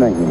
running.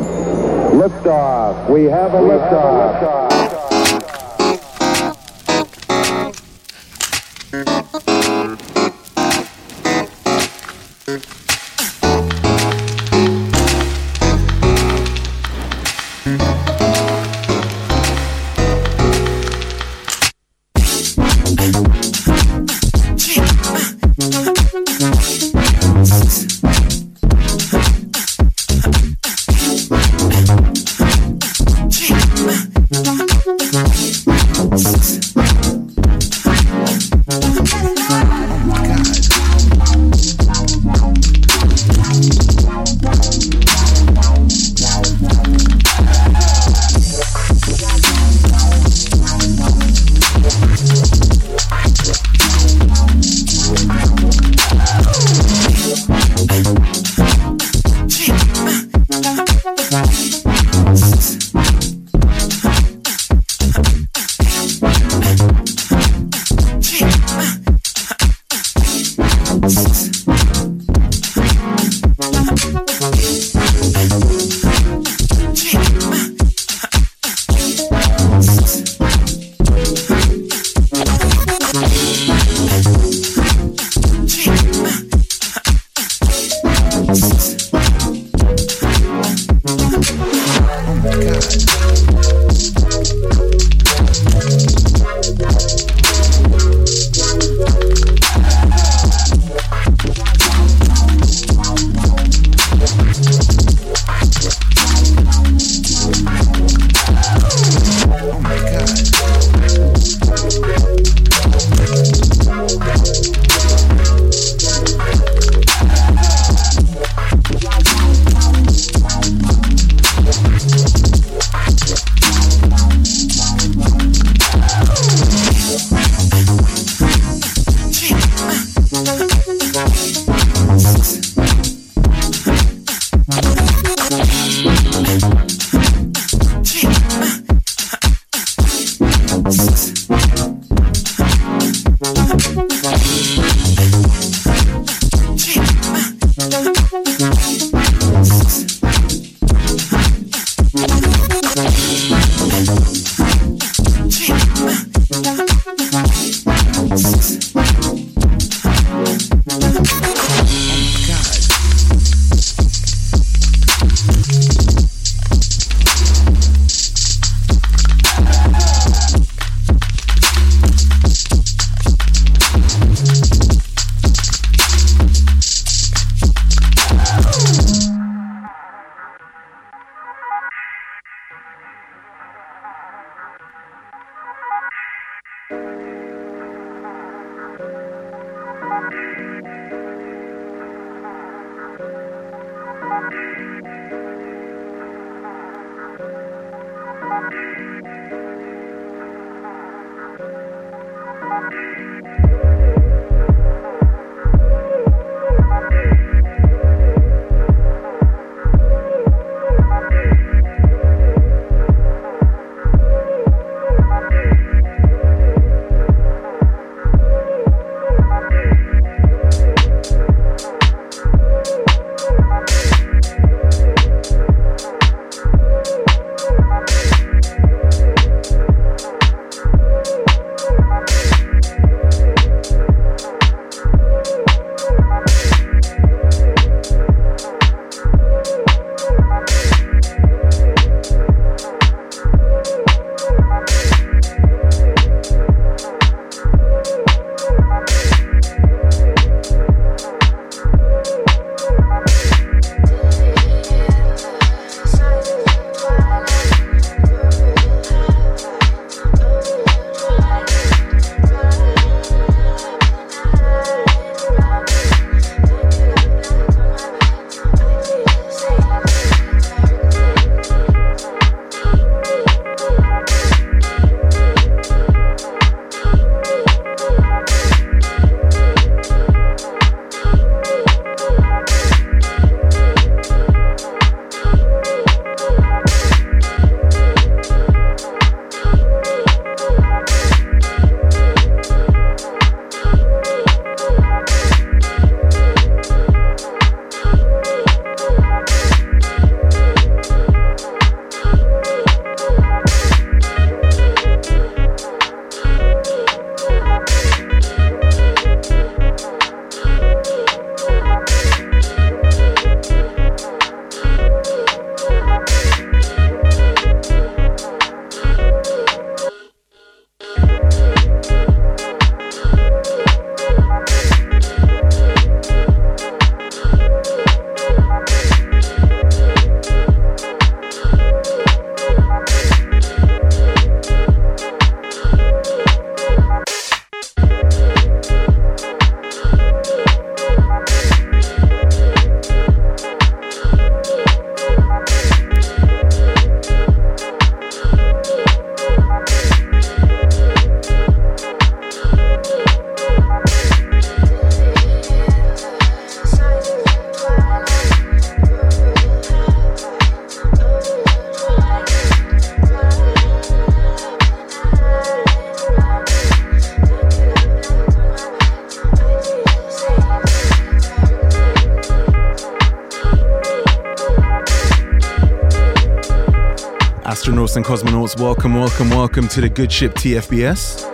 Astronauts and cosmonauts, welcome, welcome, welcome to the good ship TFBS.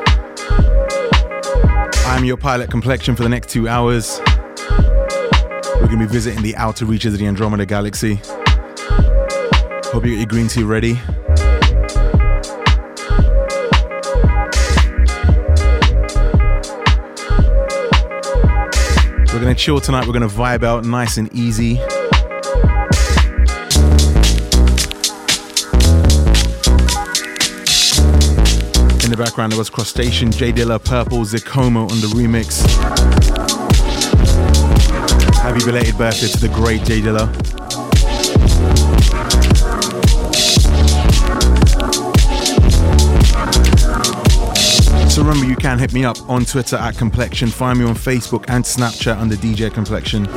I'm your pilot complexion for the next two hours. We're going to be visiting the outer reaches of the Andromeda Galaxy. Hope you got your green tea ready. We're going to chill tonight, we're going to vibe out nice and easy. The background, there was Crustacean, J Dilla, Purple, Zicomo on the remix. Happy belated birthday to the great J Dilla. So remember, you can hit me up on Twitter at Complexion. Find me on Facebook and Snapchat under DJ Complexion.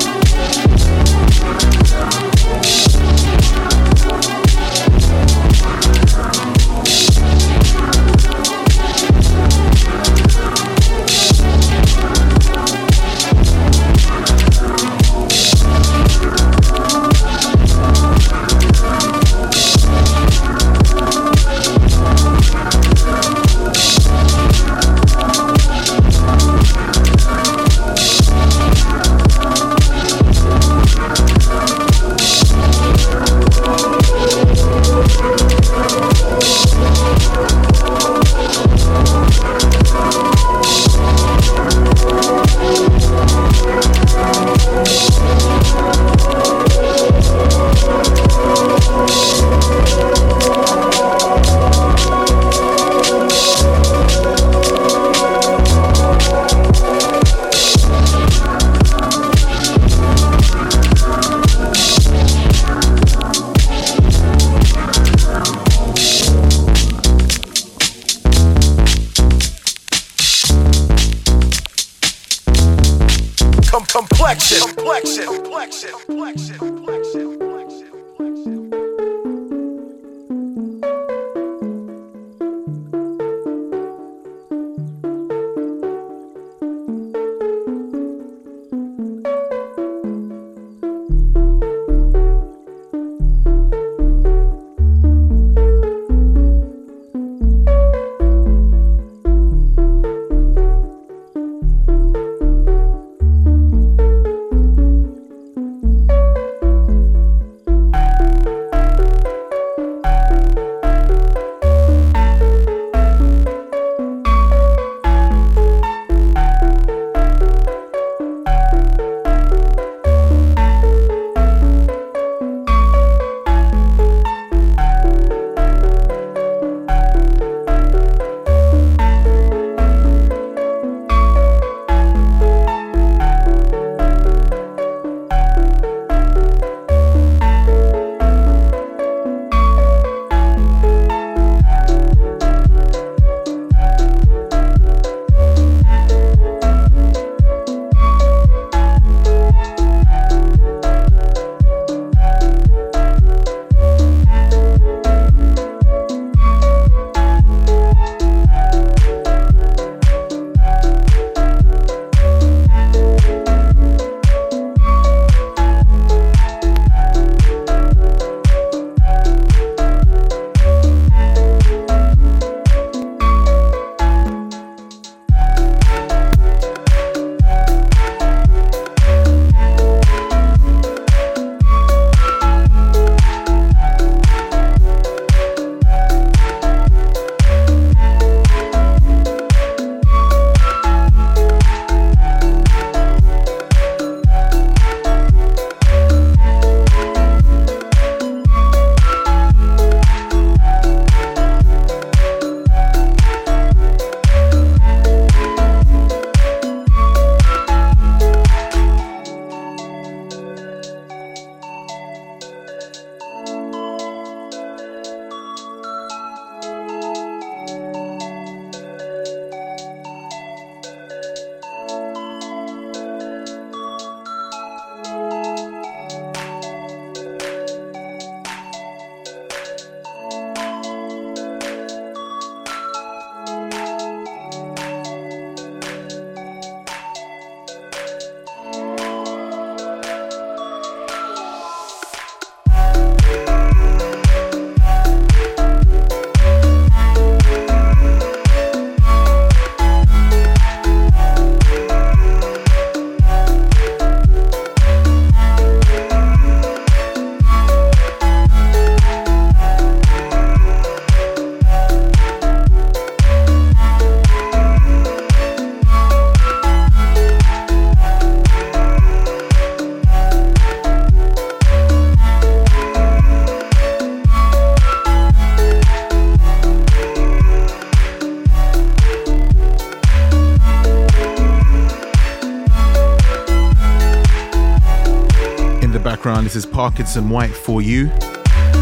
This is Parkinson White for you.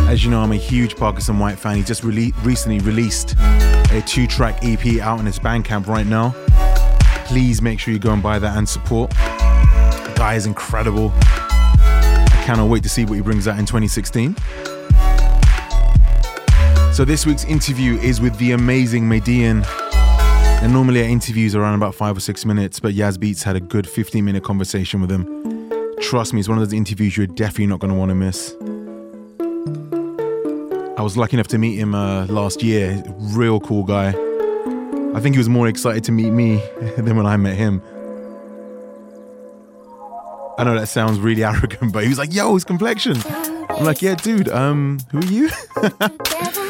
As you know, I'm a huge Parkinson White fan. He just rele- recently released a two track EP out on his Bandcamp right now. Please make sure you go and buy that and support. The guy is incredible. I cannot wait to see what he brings out in 2016. So, this week's interview is with the amazing Maydien. And normally our interviews are around about five or six minutes, but Yaz Beats had a good 15 minute conversation with him. Trust me, it's one of those interviews you're definitely not going to want to miss. I was lucky enough to meet him uh, last year. Real cool guy. I think he was more excited to meet me than when I met him. I know that sounds really arrogant, but he was like, yo, his complexion. I'm like, yeah, dude, um, who are you?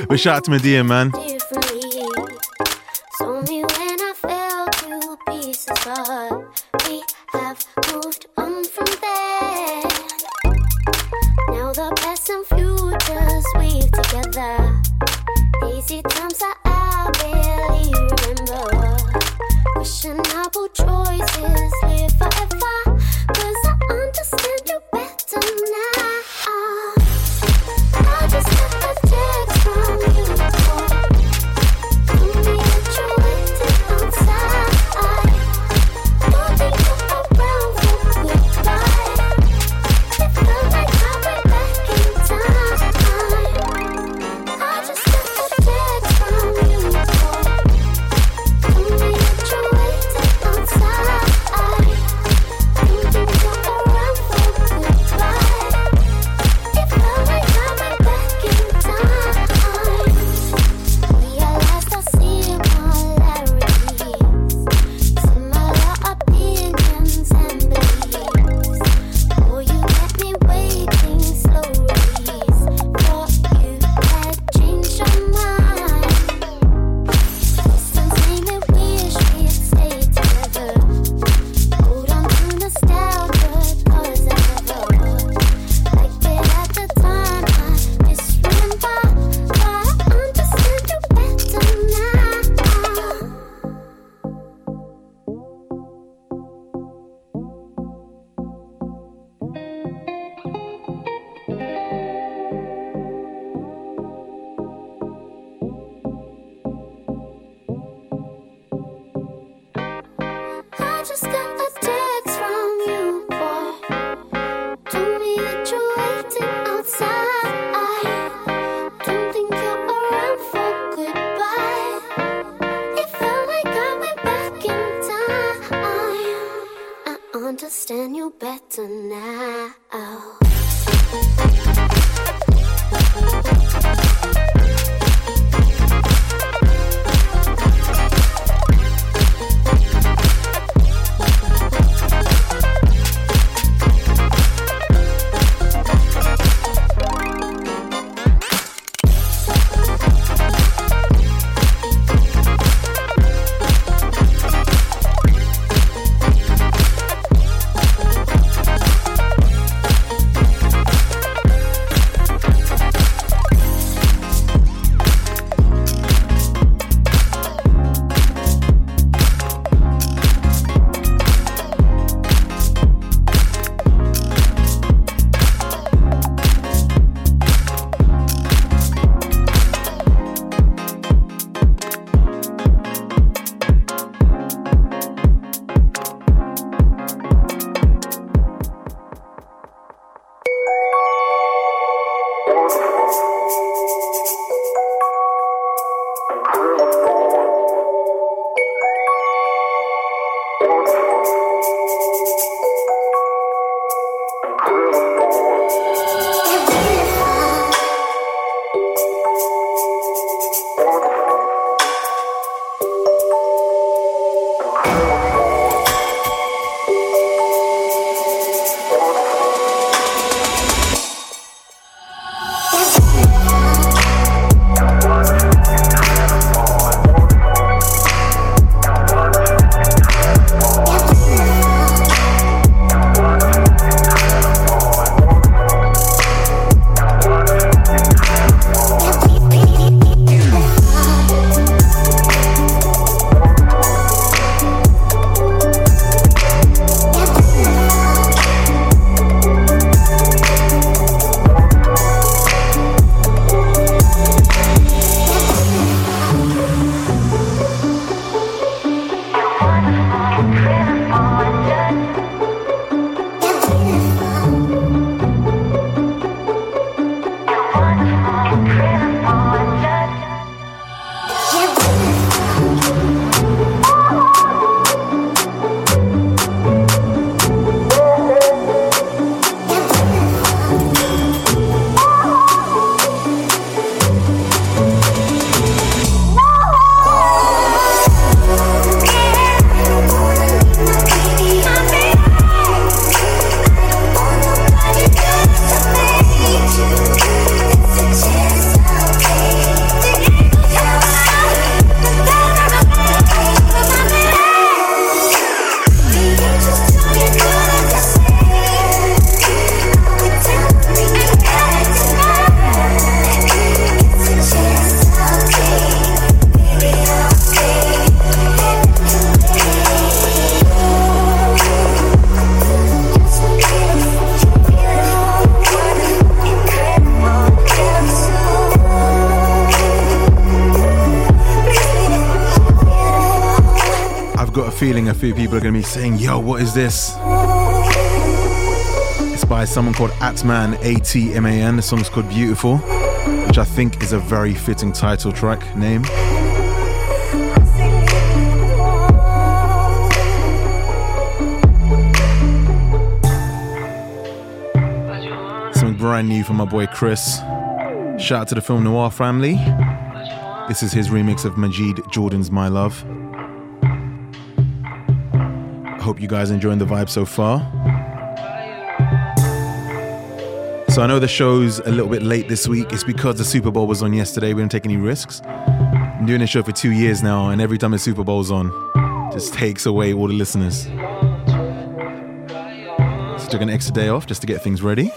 but shout out to Medea, man. Be saying, yo, what is this? It's by someone called Atman, A T M A N. The song's called Beautiful, which I think is a very fitting title track name. Something brand new from my boy Chris. Shout out to the Film Noir family. This is his remix of Majid Jordan's My Love. Hope you guys enjoying the vibe so far. So I know the show's a little bit late this week. It's because the Super Bowl was on yesterday. We didn't take any risks. I'm doing this show for two years now, and every time the Super Bowl's on, just takes away all the listeners. So took an extra day off just to get things ready.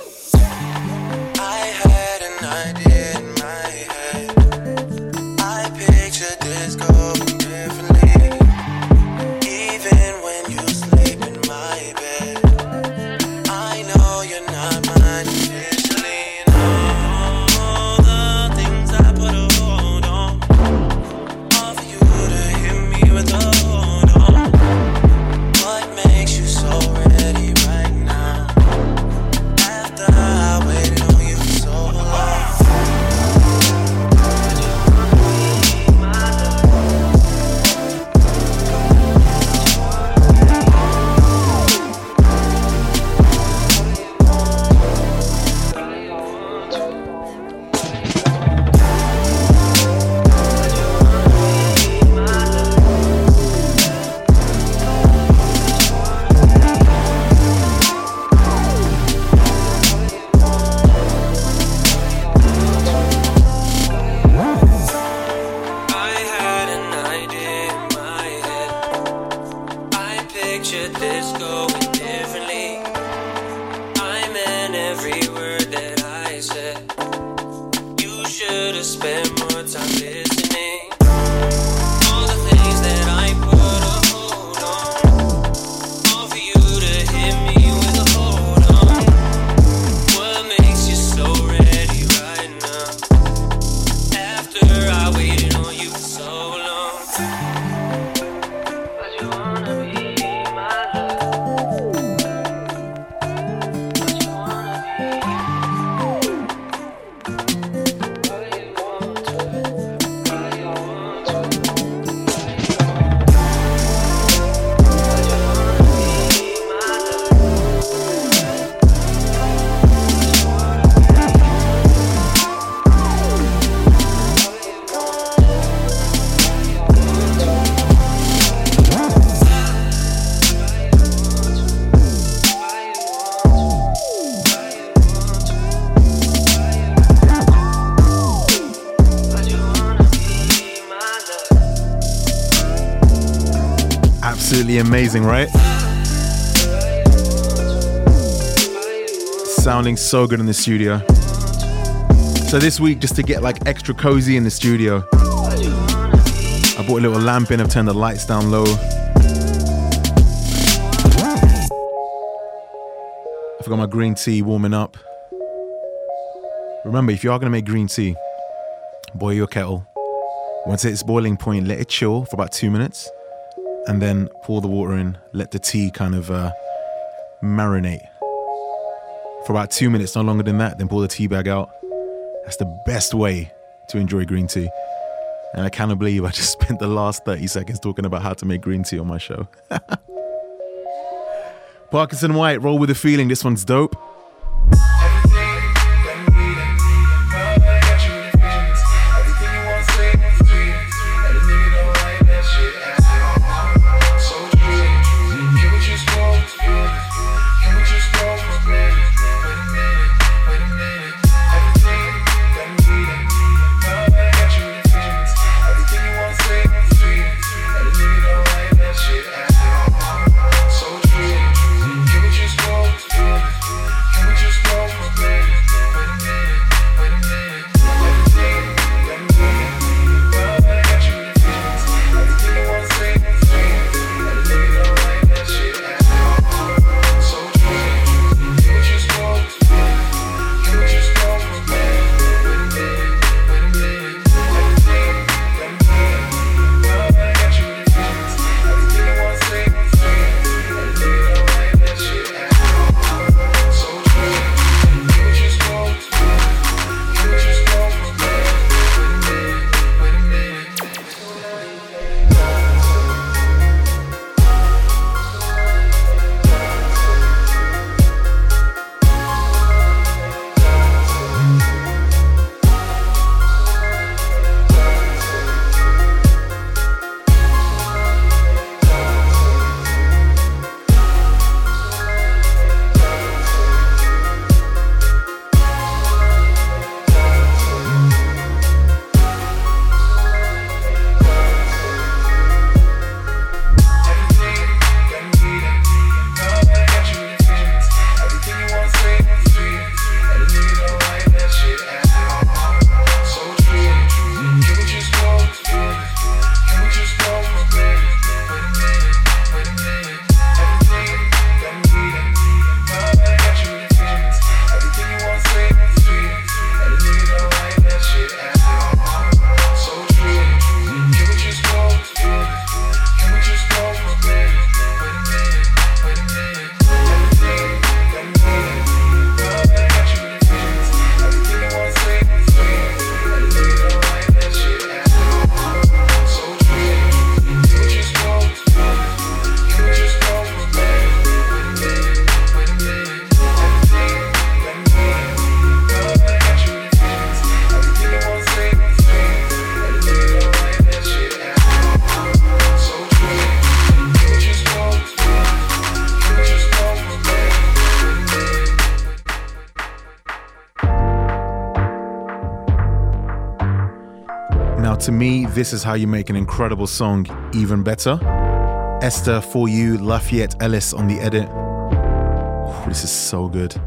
So good in the studio. So this week, just to get like extra cozy in the studio, I bought a little lamp in, I've turned the lights down low. I've got my green tea warming up. Remember, if you are going to make green tea, boil your kettle. Once it's boiling point, let it chill for about two minutes and then pour the water in, let the tea kind of uh, marinate for about two minutes, no longer than that. Then pull the tea bag out. That's the best way to enjoy green tea. And I cannot believe I just spent the last 30 seconds talking about how to make green tea on my show. Parkinson White, roll with the feeling. This one's dope. This is how you make an incredible song even better. Esther for you, Lafayette Ellis on the edit. This is so good.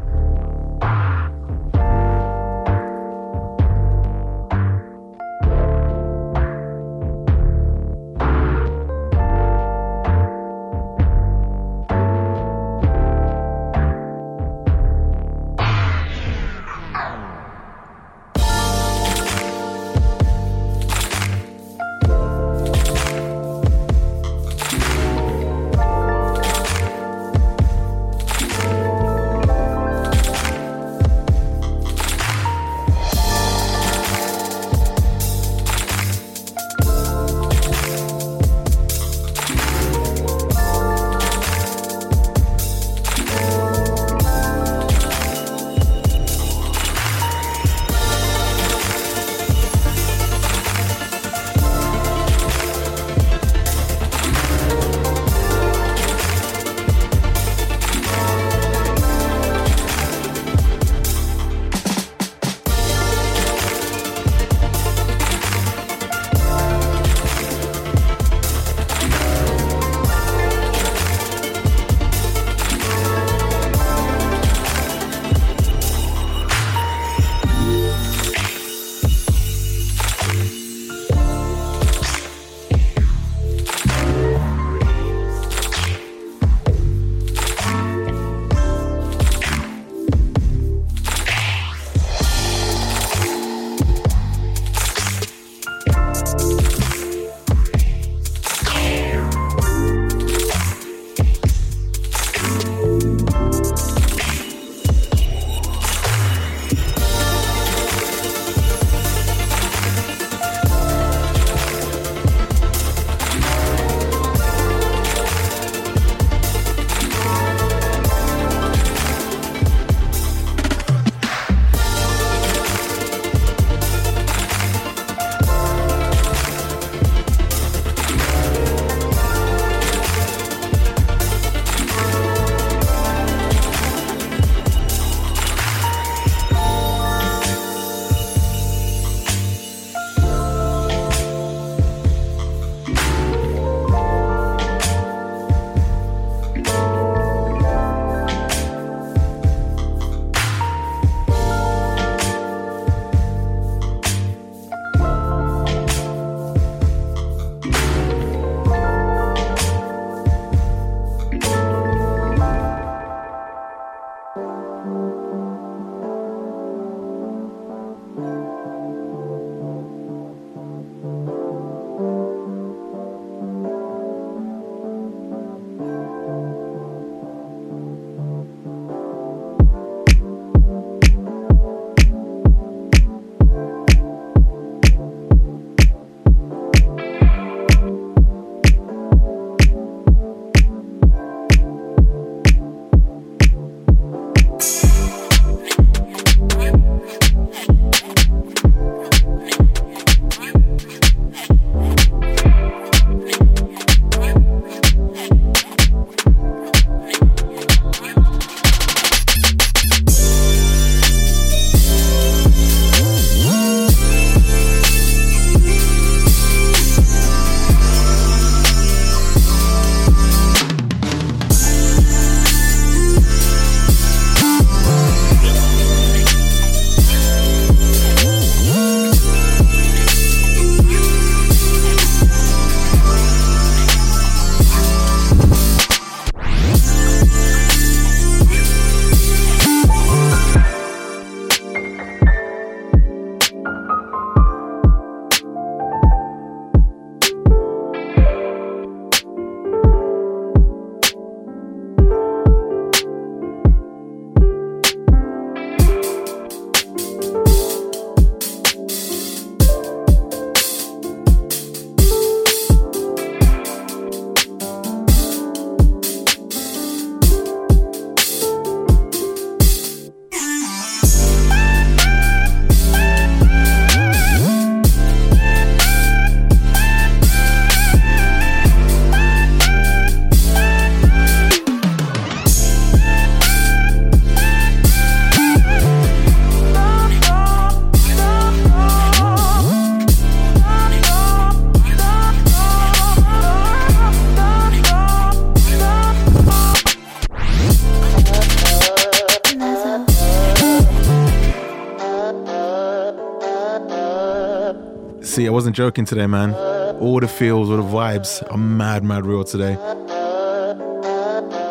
Wasn't joking today, man. All the feels, all the vibes are mad, mad real today.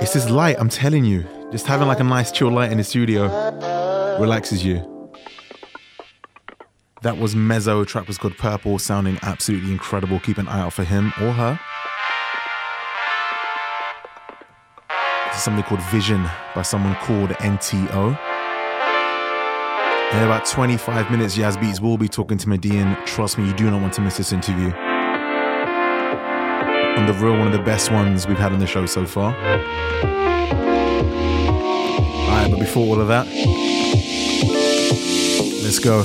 It's this light, I'm telling you. Just having like a nice chill light in the studio relaxes you. That was Mezzo, track was called Purple, sounding absolutely incredible. Keep an eye out for him or her. This is something called Vision by someone called NTO. In about 25 minutes, Yaz Beats will be talking to Maydien. Trust me, you do not want to miss this interview. On the real, one of the best ones we've had on the show so far. Alright, but before all of that, let's go.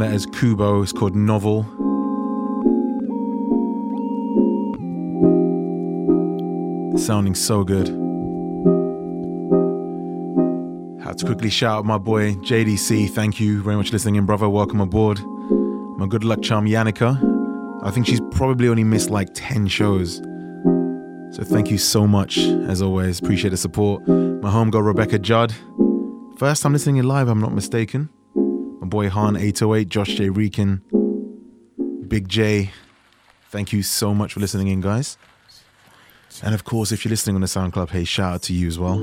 Is Kubo. It's called Novel. Sounding so good. Had to quickly shout out my boy JDC. Thank you very much for listening in, brother. Welcome aboard. My good luck charm Yannicka. I think she's probably only missed like 10 shows. So thank you so much, as always. Appreciate the support. My homegirl Rebecca Judd. First time listening in live, I'm not mistaken. Boy Han808, Josh J. Reekin, Big J. Thank you so much for listening in, guys. And of course, if you're listening on the SoundCloud, hey, shout out to you as well.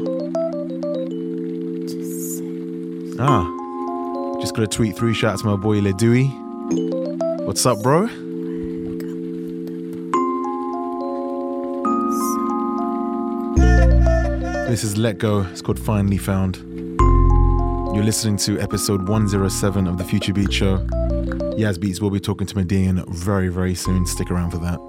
Ah, just got a tweet through. Shout out to my boy Ledui. What's up, bro? This is Let Go. It's called Finally Found. You're listening to episode 107 of the Future Beat Show. Yaz Beats will be talking to Maydien very, very soon. Stick around for that.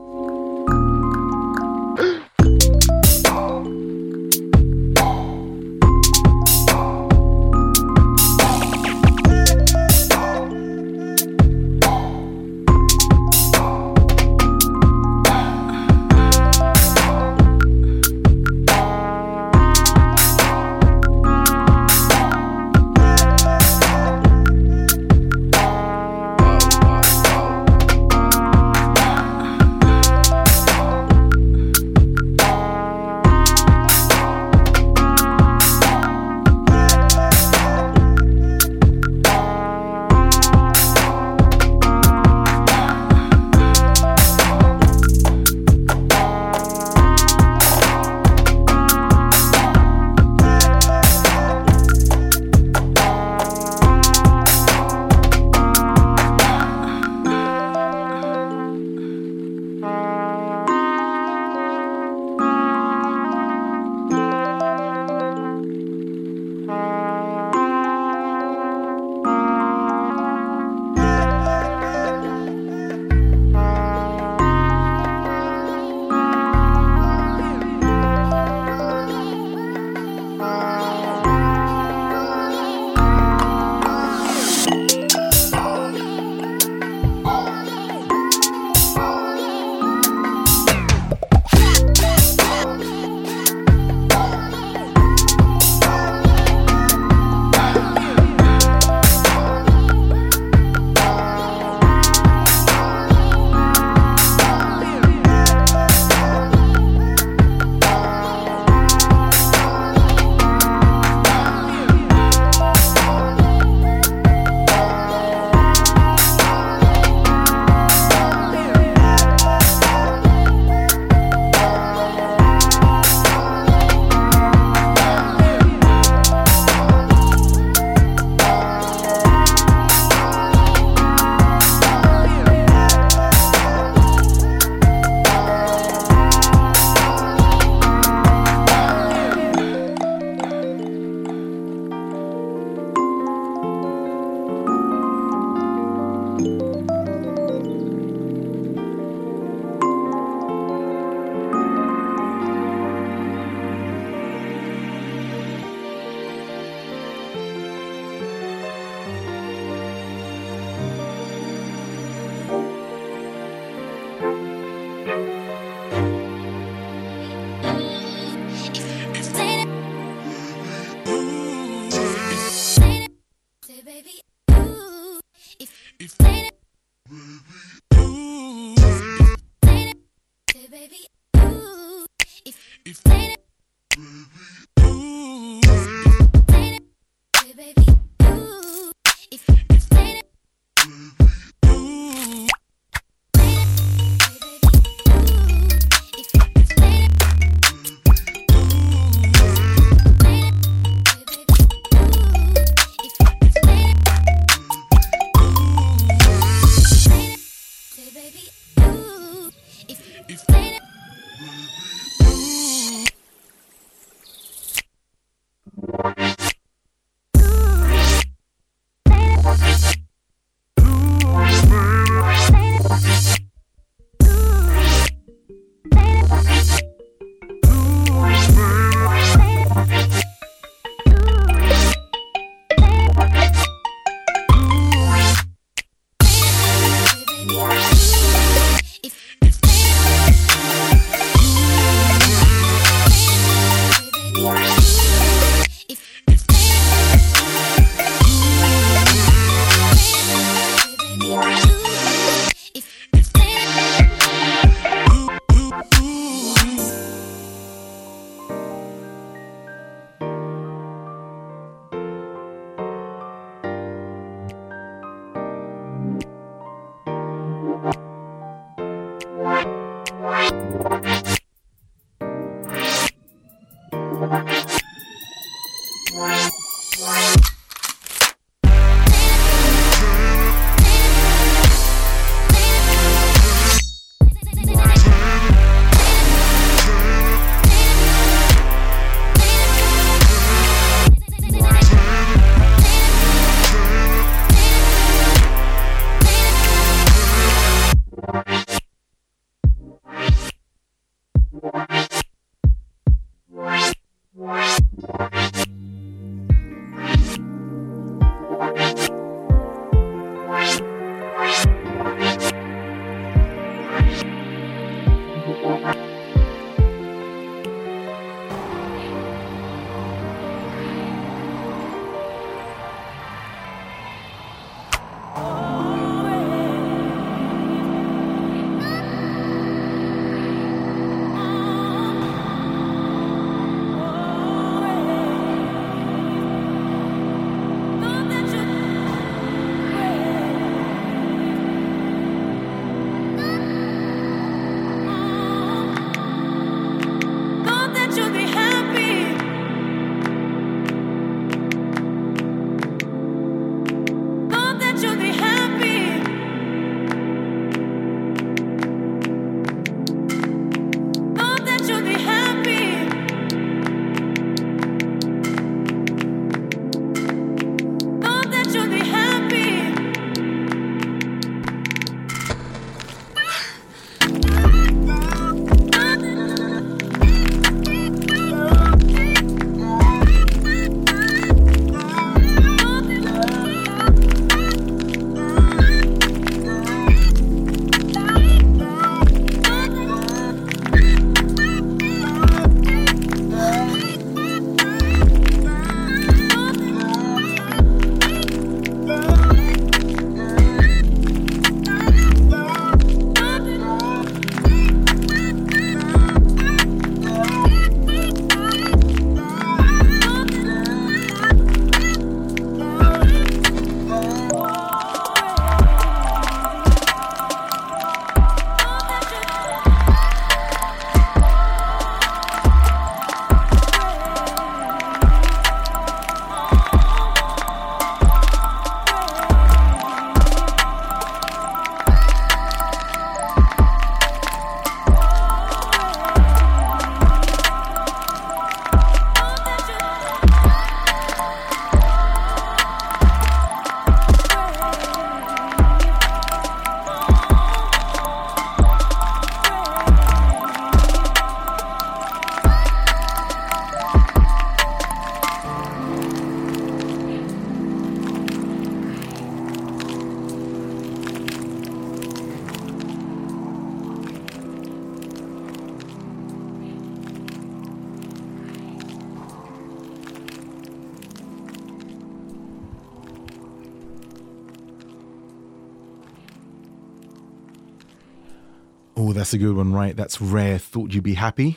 That's a good one, right? That's rare. Thought you'd be happy.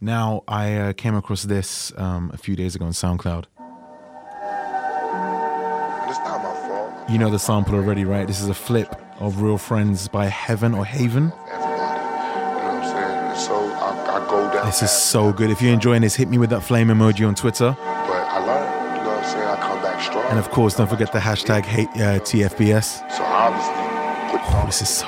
Now, I uh, came across this um, a few days ago on SoundCloud. You know the sample already, right? This is a flip of Real Friends by Heaven or Haven. This is so good. If you're enjoying this, hit me with that flame emoji on Twitter. And of course, don't forget the hashtag hate, uh, TFBS. So obviously, oh, this is so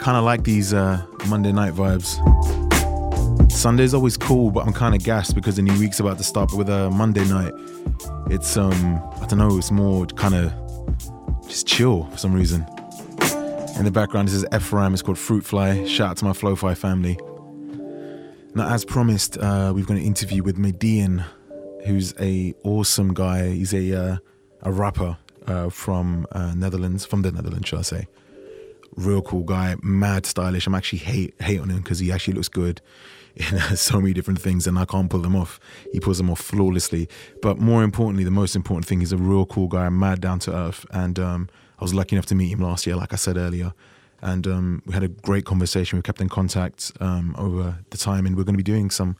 kind of like these uh, Monday night vibes. Sunday's always cool, but I'm kind of gassed because the new week's about to start. But with a Monday night, it's um I don't know, it's more kind of just chill for some reason. In the background, this is Ephraim. It's called Fruit Fly. Shout out to my Flowfi family. Now, as promised, uh, we've got an interview with Maydien, who's a awesome guy. He's a uh, a rapper uh, from uh, Netherlands, from the Netherlands, shall I say? Real cool guy, mad stylish. I'm actually hate hate on him because he actually looks good in uh, so many different things, and I can't pull them off. He pulls them off flawlessly. But more importantly, the most important thing, he's a real cool guy, mad down to earth, and um, I was lucky enough to meet him last year, like I said earlier. And um, we had a great conversation. We kept in contact um, over the time, and we're going to be doing some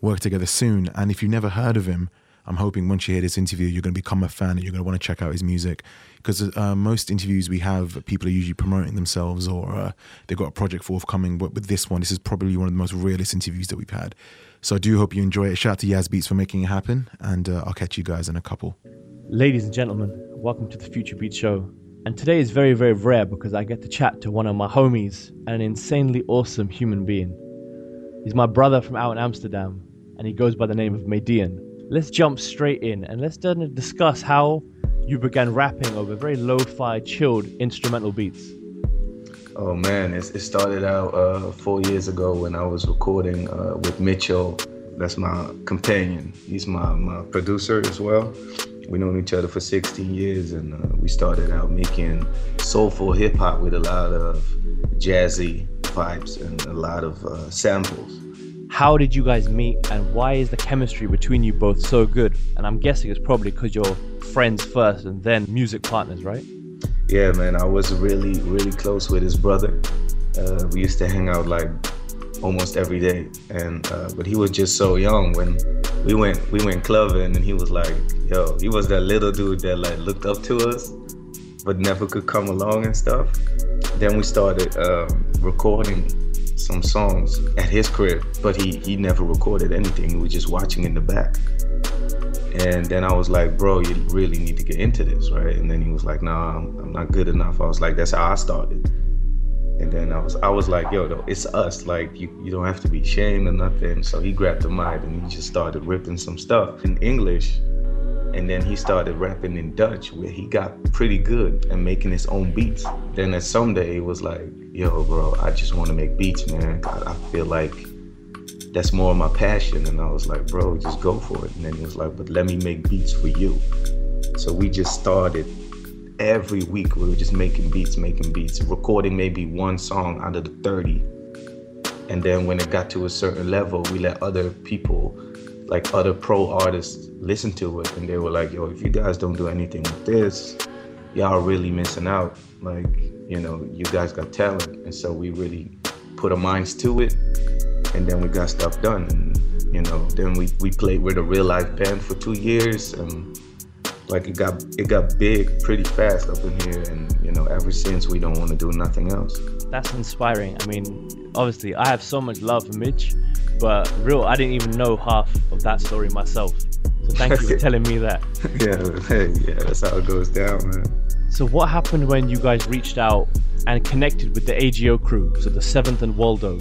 work together soon. And if you've never heard of him, I'm hoping once you hear this interview, you're going to become a fan and you're going to want to check out his music. Because uh, most interviews we have, people are usually promoting themselves or uh, they've got a project forthcoming. But with this one, this is probably one of the most realist interviews that we've had. So I do hope you enjoy it. Shout out to Yaz Beats for making it happen. And uh, I'll catch you guys in a couple. Ladies and gentlemen, welcome to the Future Beat Show. And today is very, very rare because I get to chat to one of my homies an insanely awesome human being. He's my brother from out in Amsterdam, and he goes by the name of Maydien. Let's jump straight in and let's discuss how you began rapping over very lo-fi, chilled instrumental beats. Oh man, it, it started out uh, four years ago when I was recording uh, with Mitchell. That's my companion. He's my, my producer as well. We known each other for 16 years, and uh, we started out making soulful hip hop with a lot of jazzy vibes and a lot of uh, samples. How did you guys meet, and why is the chemistry between you both so good? And I'm guessing it's probably because you're friends first and then music partners, right? Yeah, man, I was really, really close with his brother. Uh, we used to hang out like almost every day, and uh, but he was just so young when we went we went clubbing and he was like, yo, he was that little dude that like looked up to us, but never could come along and stuff. Then we started um, recording some songs at his crib, but he he never recorded anything. We were just watching in the back. And then I was like, bro, you really need to get into this, right? And then he was like, nah, I'm, I'm not good enough. I was like, that's how I started. And then I was I was like, yo, though, it's us. Like you, you don't have to be ashamed or nothing. So he grabbed the mic and he just started ripping some stuff in English. And then he started rapping in Dutch where he got pretty good and making his own beats. Then at some day it was like, yo, bro, I just want to make beats, man. I, I feel like that's more of my passion. And I was like, bro, just go for it. And then he was like, but let me make beats for you. So we just started every week we were just making beats, making beats, recording maybe one song out of the 30. And then when it got to a certain level, we let other people, like other pro artists, listen to it. And they were like, yo, if you guys don't do anything with this, y'all really missing out. Like, you know, you guys got talent. And so we really put our minds to it. And then we got stuff done. And, you know, then we, we played with a real life band for two years. And like it got it got big pretty fast up in here and you know ever since we don't want to do nothing else that's inspiring i mean obviously i have so much love for mitch but real i didn't even know half of that story myself so thank you for telling me that yeah hey, yeah that's how it goes down man so what happened when you guys reached out and connected with the ago crew so the seventh and waldo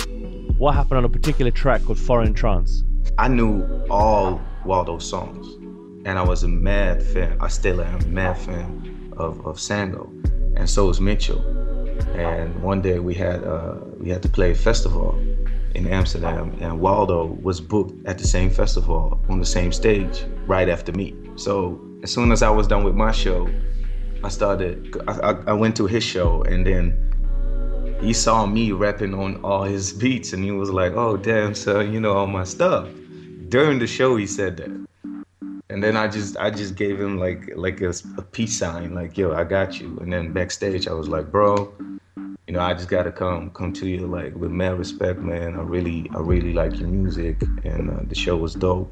what happened on a particular track called foreign trance i knew all waldo's songs and I was a mad fan. I still am a mad fan of, of Sango, and so is Mitchell. And one day we had uh, we had to play a festival in Amsterdam, and Waldo was booked at the same festival on the same stage right after me. So as soon as I was done with my show, I started. I, I went to his show, and then he saw me rapping on all his beats, and he was like, "Oh damn, son, you know all my stuff." During the show, he said that and then I just I just gave him like like a, a, peace sign, like yo, I got you. And then backstage, I was like, bro, you know, I just gotta come come to you like with mad respect, man. I really I really like your music, and uh, the show was dope.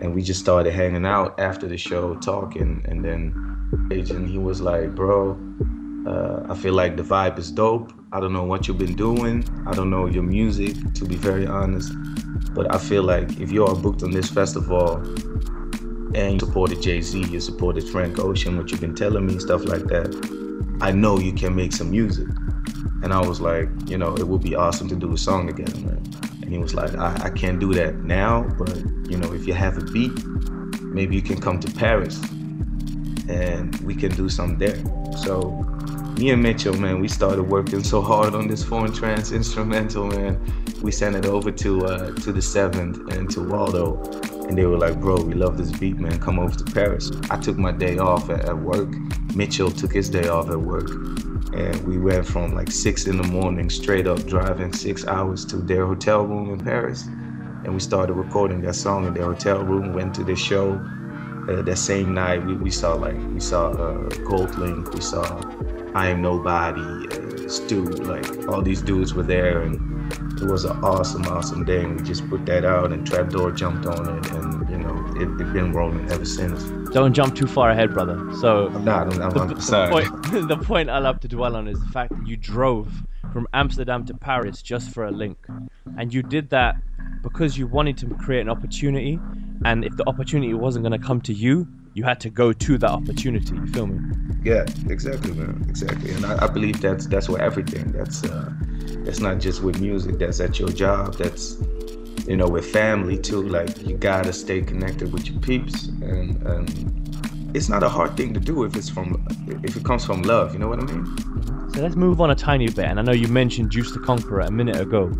And we just started hanging out after the show, talking, and then agent he was like, bro, uh, I feel like the vibe is dope. I don't know what you've been doing. I don't know your music, to be very honest. But I feel like if you are booked on this festival, and you supported Jay Z, you supported Frank Ocean, what you've been telling me, stuff like that. I know you can make some music. And I was like, you know, it would be awesome to do a song again. And he was like, I, I can't do that now, but you know, if you have a beat, maybe you can come to Paris and we can do something there. So me and Mitchell, man, we started working so hard on this foreign trance instrumental, man. We sent it over to uh, to the seventh and to Waldo, and they were like, bro, we love this beat, man. Come over to Paris. I took my day off at, at work. Mitchell took his day off at work. And we went from like six in the morning straight up driving six hours to their hotel room in Paris. And we started recording that song in their hotel room, went to the show. Uh, that same night, we, we saw like, we saw uh, GoldLink, we saw IAMNOBODI, uh, Stu, like all these dudes were there. And it was an awesome, awesome day. And we just put that out, and Trapdoor jumped on it, and you know, it, it been rolling ever since. Don't jump too far ahead, brother. So I'm not. I'm, I'm, the, the point, the point I love to dwell on is the fact that you drove from Amsterdam to Paris just for a link, and you did that because you wanted to create an opportunity. And if the opportunity wasn't going to come to you, you had to go to that opportunity. You feel me? Yeah, exactly, man. Exactly. And I, I believe that's that's with everything. That's uh, that's not just with music. That's at your job. That's you know with family too. Like you gotta stay connected with your peeps, and, and it's not a hard thing to do if it's from if it comes from love. You know what I mean? So let's move on a tiny bit. And I know you mentioned Juice the Conqueror a minute ago.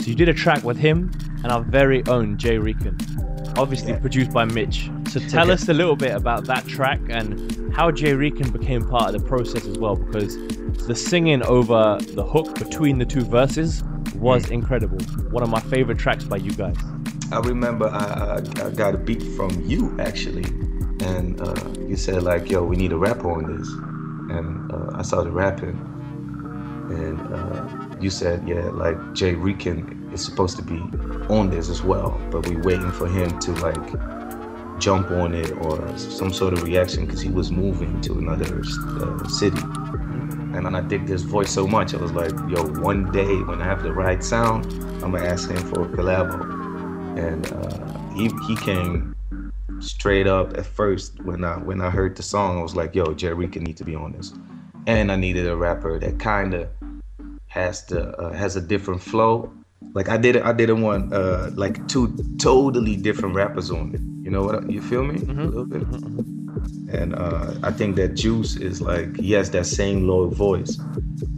So you did a track with him and our very own Jay Rican, obviously Yeah. produced by Mitch. So tell Okay. us a little bit about that track and how Jay Rican became part of the process as well, because the singing over the hook between the two verses was incredible. One of my favorite tracks by you guys. I remember I, I, I got a beat from you actually, and uh, you said like, "Yo, we need a rapper on this," and uh, I started rapping, and uh, you said, "Yeah, like Jay Rican is supposed to be on this as well, but we waiting for him to like jump on it or some sort of reaction because he was moving to another uh, city." And then I dig this voice so much, I was like, "Yo, one day when I have the right sound, I'm gonna ask him for a collabo." and uh, he he came straight up at first when I when I heard the song. I was like, "Yo, Jay Rican need to be on this," and I needed a rapper that kind of has the uh, has a different flow. Like I did I didn't want uh, like two totally different rappers on it. You know what? I- You feel me? A little bit. And uh, I think that Juice is like he has that same low voice,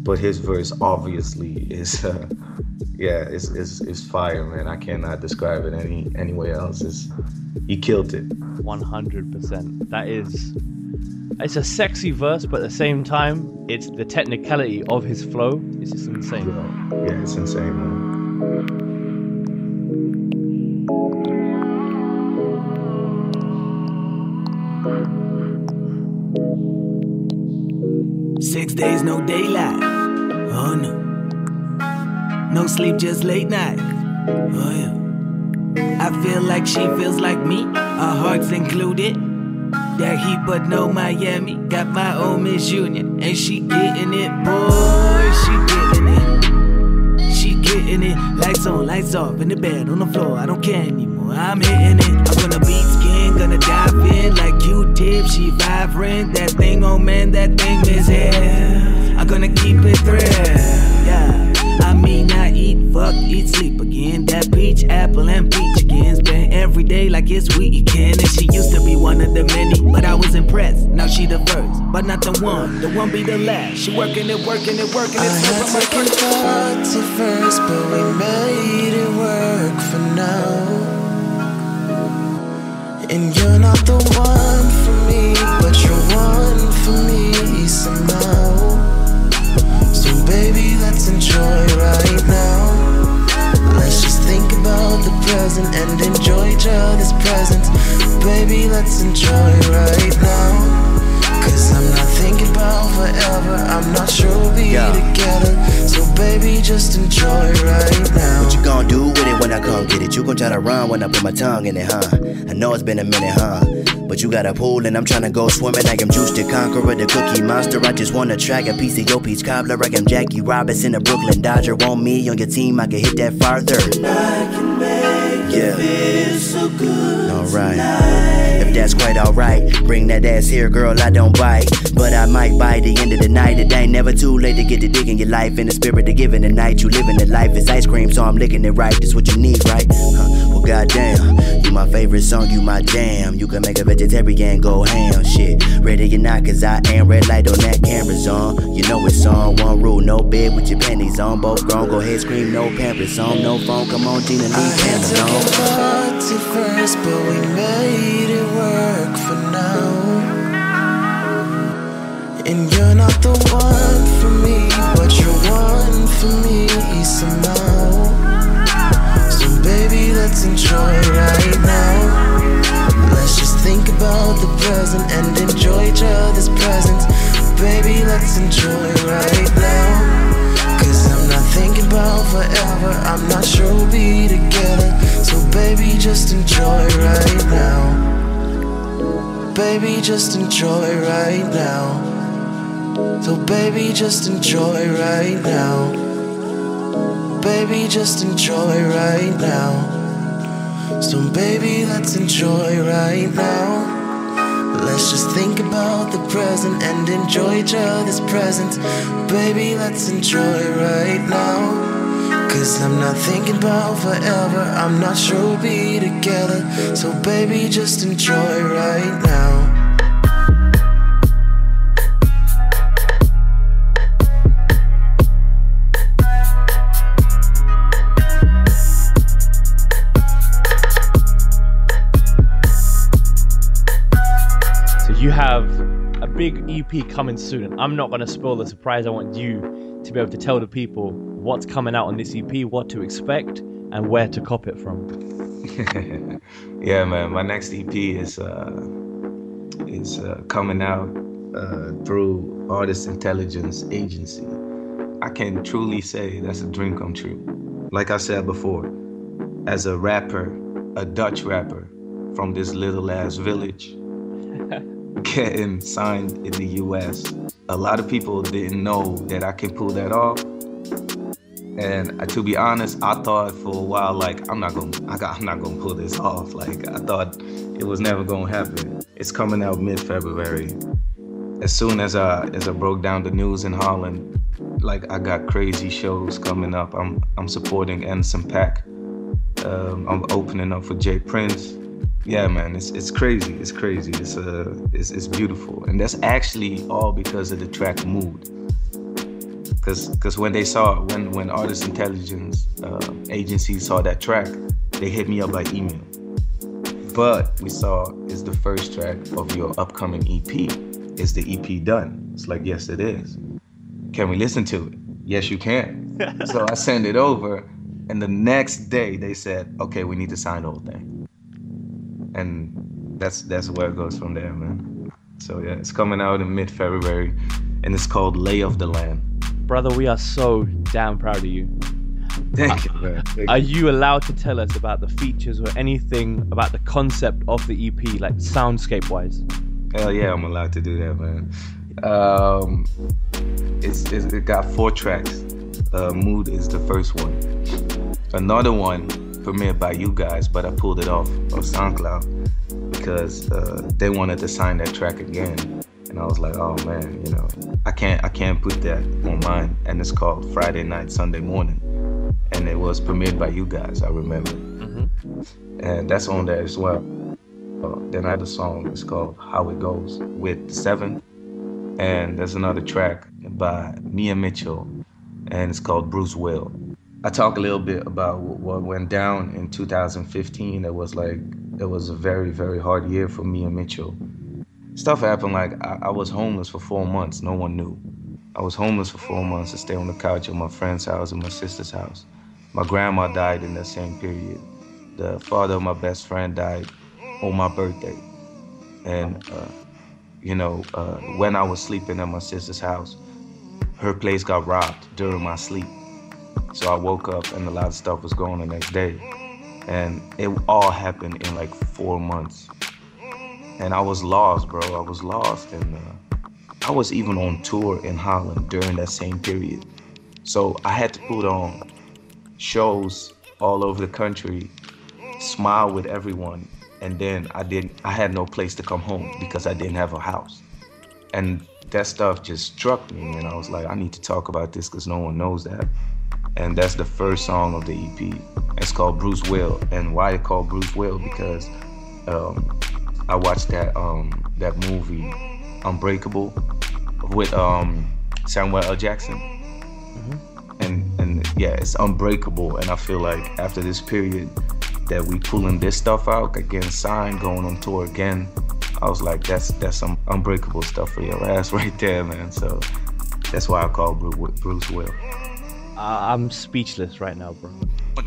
but his verse obviously is. Uh, yeah, it's, it's it's fire, man. I cannot describe it any any way else. It's, he killed it. 100%. That is. It's a sexy verse, but at the same time, it's the technicality of his flow. It's just insane. Yeah, it's insane, man. Six days, no daylight. Oh no. No sleep, just late night. Oh yeah. I feel like she feels like me, our hearts included. That heat, but no Miami. Got my own Miss Union, and she getting it, boy. She getting it. She getting it. Lights on, lights off, in the bed, on the floor. I don't care anymore. I'm hitting it. I'm gonna beat gonna dive in like Q-tip. She vibrant. That thing, oh man, that thing is here. I'm gonna keep it thrill. Yeah. I mean, I eat, fuck, eat, sleep again. That peach, apple, and peach again. Spend every day like it's weekend. And she used to be one of the many, but I was impressed. Now she the first, but not the one. The one be the last. She working it, working it, working I it. had my second at first, but we made it work for now. And you're not the one for me, but you're one for me. So baby, let's enjoy right now. Let's just think about the present and enjoy each other's presence. Baby, let's enjoy right now. Not forever. I'm not sure we'll be Yeah. together. So baby, just enjoy right now. What you gonna do with it when I come get it? You gon' try to run when I put my tongue in it, huh? I know it's been a minute, huh? But you got a pool and I'm tryna go swimming. I am Juice the Conqueror, the Cookie Monster. I just wanna track a piece of your peach cobbler. I am Jackie Robinson, a Brooklyn Dodger. Want me on your team? I can hit that farther. Yeah. So Alright. If that's quite alright, bring that ass here, girl. I don't bite. But I might by the end of the night. It ain't never too late to get to digging your life. In the spirit of giving the night, you living the life. It's ice cream, so I'm licking it right. That's what you need, right? Huh. Favorite song, you my jam. You can make a vegetarian go ham. Shit, ready or not, cause I ain't red light on that camera's on. You know it's on. One rule, no bed with your panties on. Both grown, go ahead, scream, no pampers on. No phone, come on, Gina, I had cameras second on. at first, but we made it work for now. And you're not the one for me, but you're one for me somehow. Let's enjoy right now. Let's just think about the present and enjoy each other's presence. Baby, let's enjoy right now. Cause I'm not thinking about forever. I'm not sure we'll be together. So baby, just enjoy right now. Baby, just enjoy right now. So baby, just enjoy right now. Baby, just enjoy right now. So baby, let's enjoy right now. Let's just think about the present and enjoy each other's presence. Baby, let's enjoy right now. Cause I'm not thinking about forever. I'm not sure we'll be together. So baby, just enjoy right now. Big EP coming soon. I'm not going to spoil the surprise. I want you to be able to tell the people what's coming out on this EP, what to expect, and where to cop it from. yeah, man. My next EP is uh, is uh, coming out uh, through Artist Intelligence Agency. I can truly say that's a dream come true. Like I said before, as a rapper, a Dutch rapper from this little ass village, getting signed in the US, a lot of people didn't know that I can pull that off. And uh, to be honest, I thought for a while like I'm not gonna, I got, I'm not gonna pull this off. Like I thought it was never gonna happen. It's coming out mid-February. As soon as I as I broke down the news in Holland, like I got crazy shows coming up. I'm I'm supporting Anderson .Paak. Um, I'm opening up for Jay Prince. Yeah, man, it's it's crazy. It's crazy. It's uh, it's, it's beautiful, and that's actually all because of the track Mood. Cause, cause when they saw when when Artist Intelligence uh, Agency saw that track, they hit me up by email. But we saw is the first track of your upcoming EP. Is the EP done? It's like yes, it is. Can we listen to it? Yes, you can. so I send it over, and the next day they said, okay, we need to sign the whole thing. And that's that's where it goes from there, man. So yeah, it's coming out in mid-February, and it's called Lay of the Land. Brother, we are so damn proud of you. Thank you, man. Thank Are you. you allowed to tell us about the features or anything about the concept of the EP, like soundscape wise? Hell yeah, I'm allowed to do that, man. Um, it's, it's it got four tracks. Uh, Mood is the first one. Another one premiered by you guys, but I pulled it off of SoundCloud because uh, they wanted to sign that track again, and I was like, oh man, you know, I can't I can't put that on mine. And it's called Friday Night Sunday Morning, and it was premiered by you guys. I remember, and that's on there as well. Uh, then I had a song. It's called "How It Goes" with Seven, and there's another track by Mia Mitchell, and it's called "Bruce Will." I talk a little bit about what went down in 2015. It was like it was a very very hard year for me and Mitchell. Stuff happened like I, I was homeless for four months. No one knew. I was homeless for four months. I stayed on the couch at my friend's house and my sister's house. My grandma died in that same period. The father of my best friend died on my birthday. And, uh, you know, uh, when I was sleeping at my sister's house, her place got robbed during my sleep. So I woke up and a lot of stuff was going the next day. And it all happened in like four months. And I was lost, bro. I was lost. And uh, I was even on tour in Holland during that same period. So I had to put on shows all over the country, smile with everyone, and then I didn't I had no place to come home because I didn't have a house. And that stuff just struck me and I was like, I need to talk about this because no one knows that. And that's the first song of the EP. It's called Bruce Will. And why it called Bruce Will? Because um, I watched that um, that movie Unbreakable with um, Samuel L. Jackson and and yeah, it's unbreakable. And I feel like after this period that we pulling this stuff out, again signed, going on tour again, I was like, that's that's some unbreakable stuff for your ass right there, man. So that's why I call Bru- Bruce Will. I- I'm speechless right now, bro.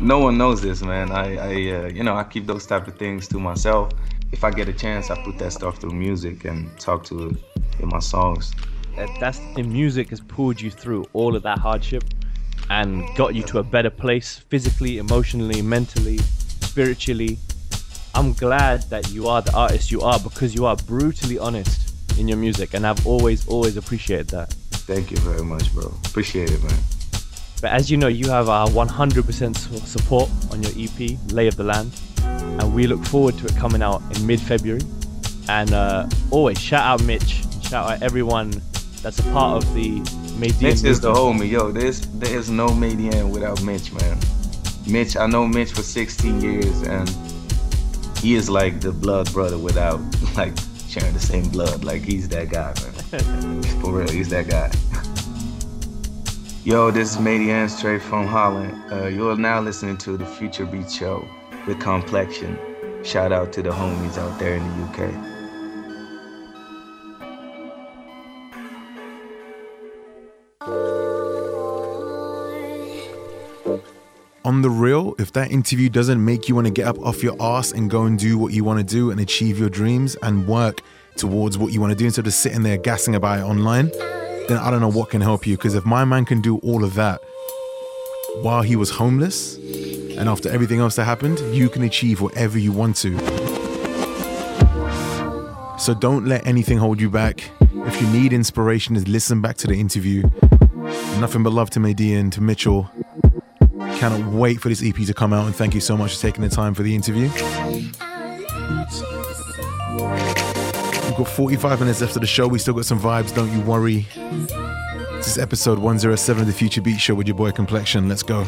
No one knows this, man. I, I uh, you know, I keep those type of things to myself. If I get a chance, I put that stuff through music and talk to it in my songs. That- That's in music has pulled you through all of that hardship and got you to a better place physically, emotionally, mentally, spiritually. I'm glad that you are the artist you are because you are brutally honest in your music, and I've always, always appreciated that. Thank you very much, bro. Appreciate it, man. But as you know, you have our 100% support on your EP, Lay of the Land, and we look forward to it coming out in mid-February. And uh, always shout out Mitch, shout out everyone that's a part of the Maydien. Mitch is the homie, yo. There's there's no Maydien without Mitch, man. Mitch, I know Mitch for 16 years, and he is like the blood brother without like sharing the same blood. Like he's that guy, man. for real, he's that guy. Yo, this is Maydien straight from Holland. Uh, you're now listening to the Future Beats Show with Complexion. Shout out to the homies out there in the UK. On the real, if that interview doesn't make you want to get up off your ass and go and do what you want to do and achieve your dreams and work towards what you want to do instead of sitting there gassing about it online, then I don't know what can help you. Because if my man can do all of that while he was homeless and after everything else that happened, you can achieve whatever you want to. So don't let anything hold you back. If you need inspiration, just listen back to the interview. Nothing but love to Maydien, to Mitchell. Cannot wait for this EP to come out and thank you so much for taking the time for the interview. Got 45 minutes left of the show. We still got some vibes, don't you worry. This is episode 107 of the Future Beats Show with your boy Complexion. Let's go.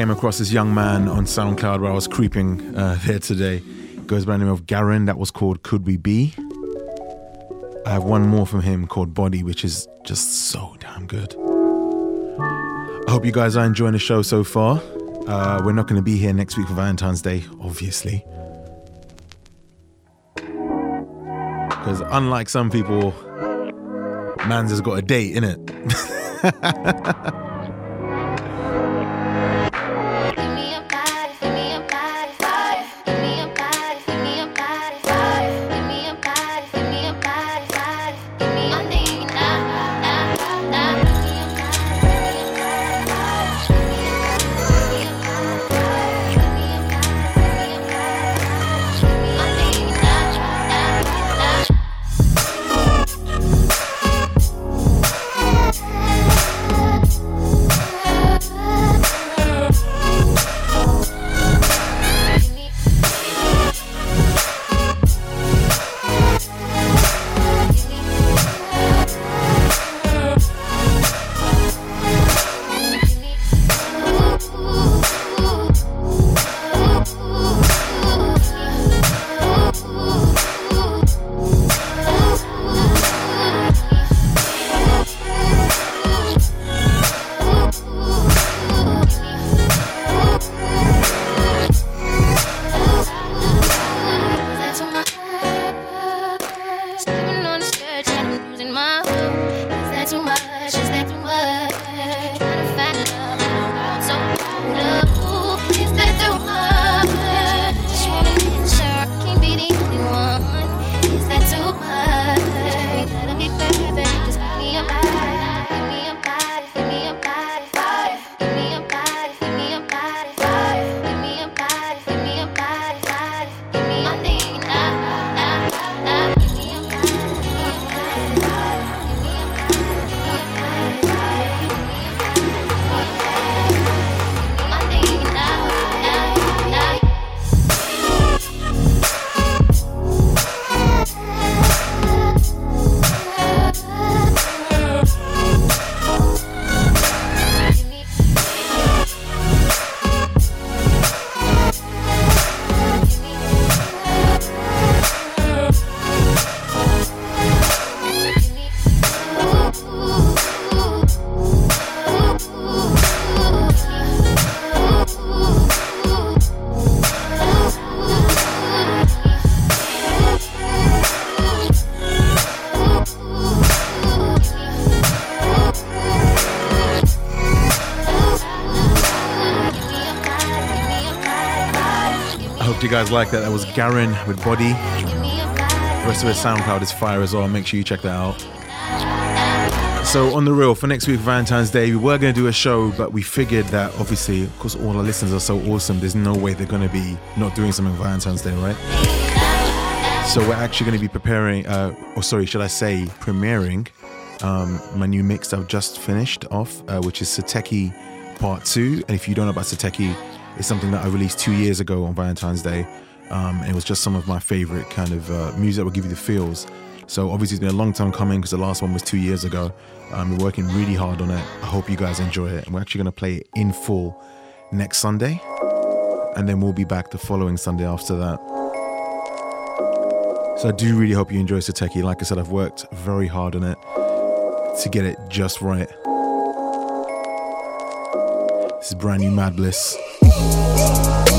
Came across this young man on SoundCloud where I was creeping uh, there today. Goes by the name of Garen. That was called Could We Be. I have one more from him called Body, which is just so damn good. I hope you guys are enjoying the show so far. Uh, we're not going to be here next week for Valentine's Day, obviously. Because unlike some people, man's has got a date, innit? you guys like that. That was Garen with Body. The rest of his SoundCloud is fire as well. Make sure you check that out. So on the real, for next week Valentine's Day, we were going to do a show, but we figured that obviously, because all our listeners are so awesome, there's no way they're going to be not doing something Valentine's Day, right? So we're actually going to be preparing, uh, or sorry, should I say, premiering um, my new mix I've just finished off, uh, which is Sateki Part 2. And if you don't know about Sateki, it's something that I released two years ago on Valentine's Day. Um, it was just some of my favorite kind of uh, music that will give you the feels. So obviously it's been a long time coming because the last one was two years ago. Um, we're working really hard on it. I hope you guys enjoy it. And we're actually going to play it in full next Sunday. And then we'll be back the following Sunday after that. So I do really hope you enjoy Sateki. Like I said, I've worked very hard on it to get it just right. This is brand new Mad Bliss. Whoa.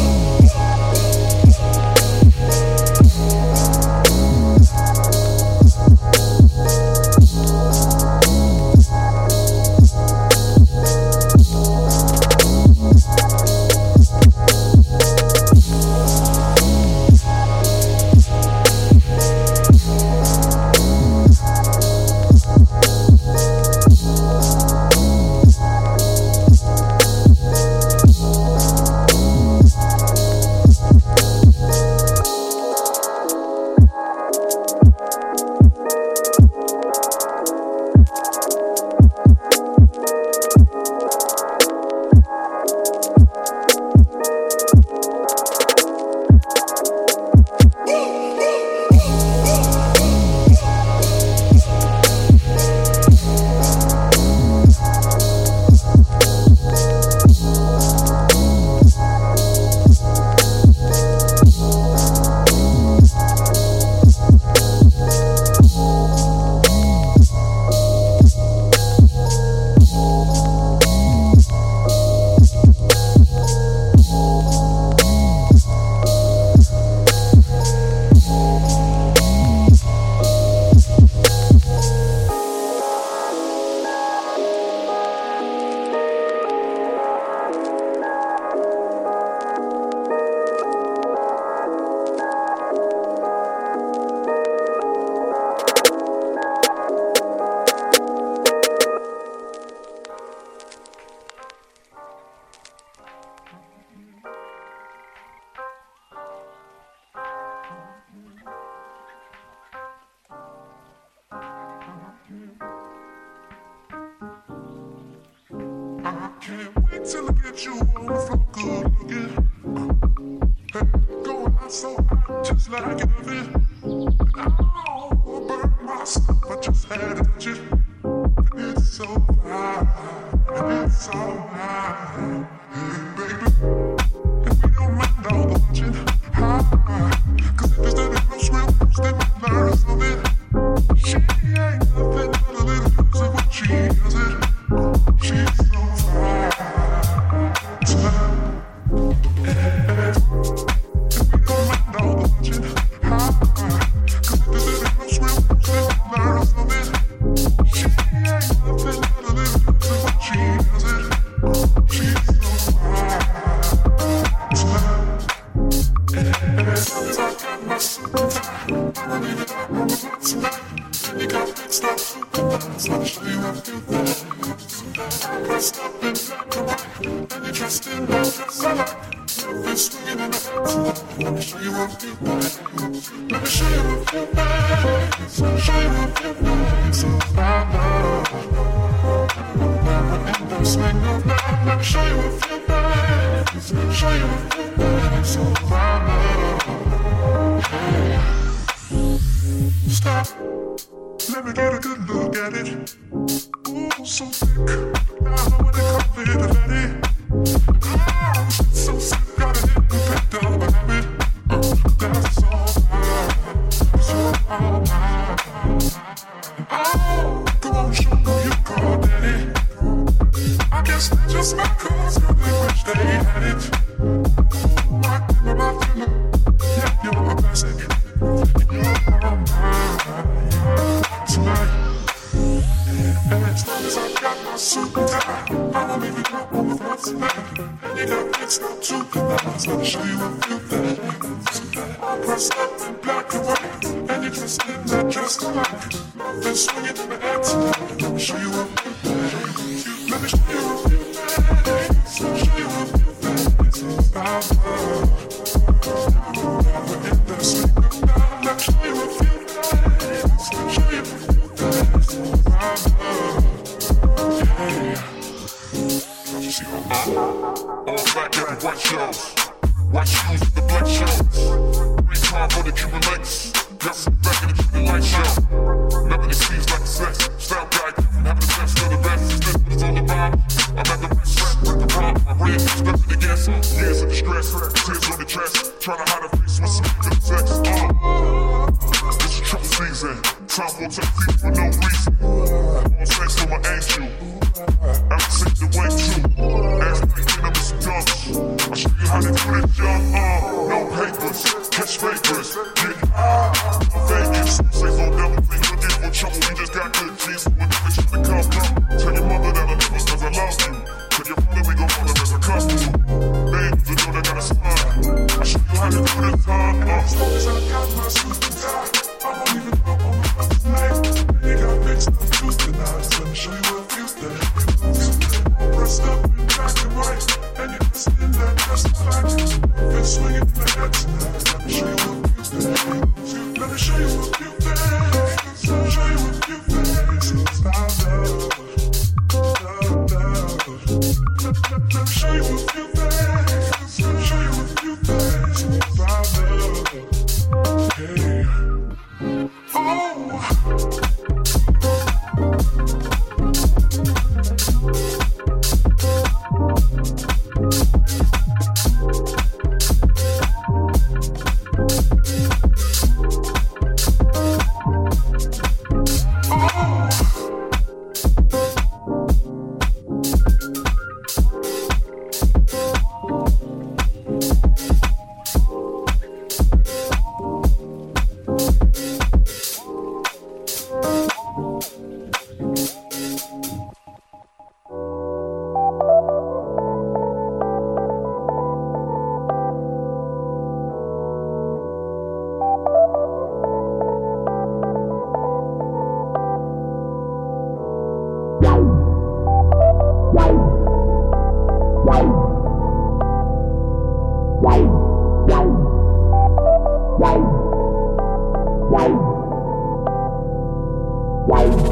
Wow.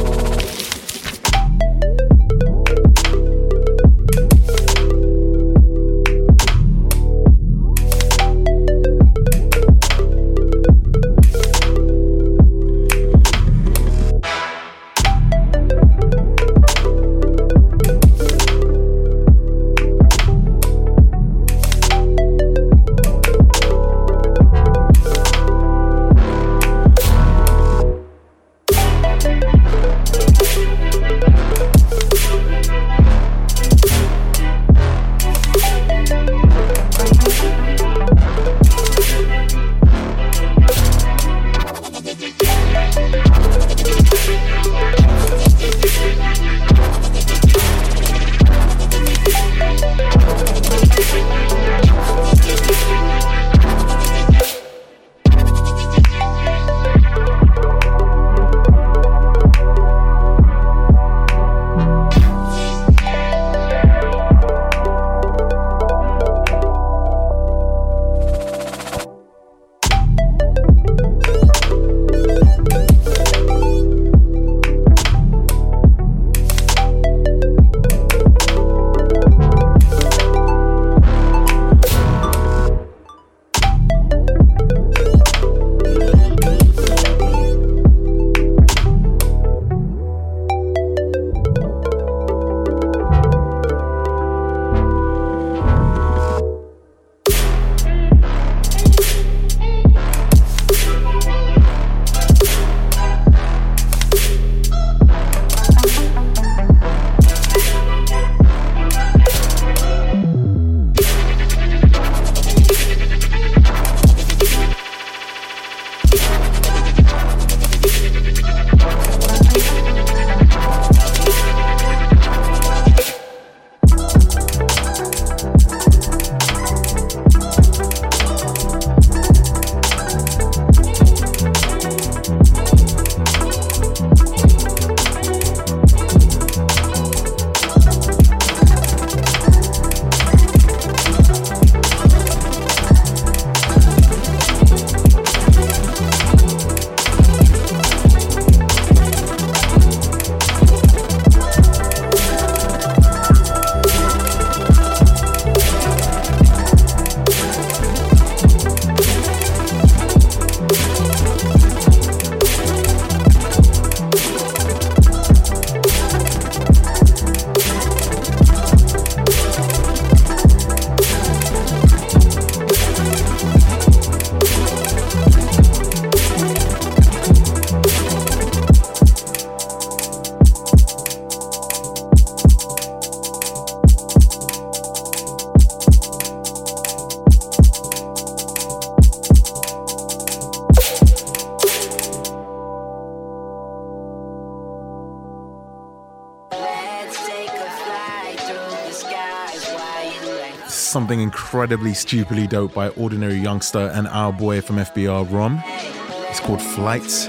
Incredibly stupidly dope by Ordinary Youngster and our boy from FBR Rom. It's called Flights.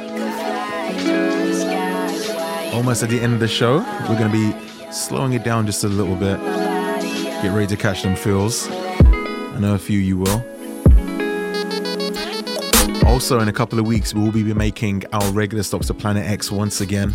Almost at the end of the show, we're going to be slowing it down just a little bit. Get ready to catch them feels. I know a few you will. Also, in a couple of weeks, we will be making our regular stops to Planet X once again.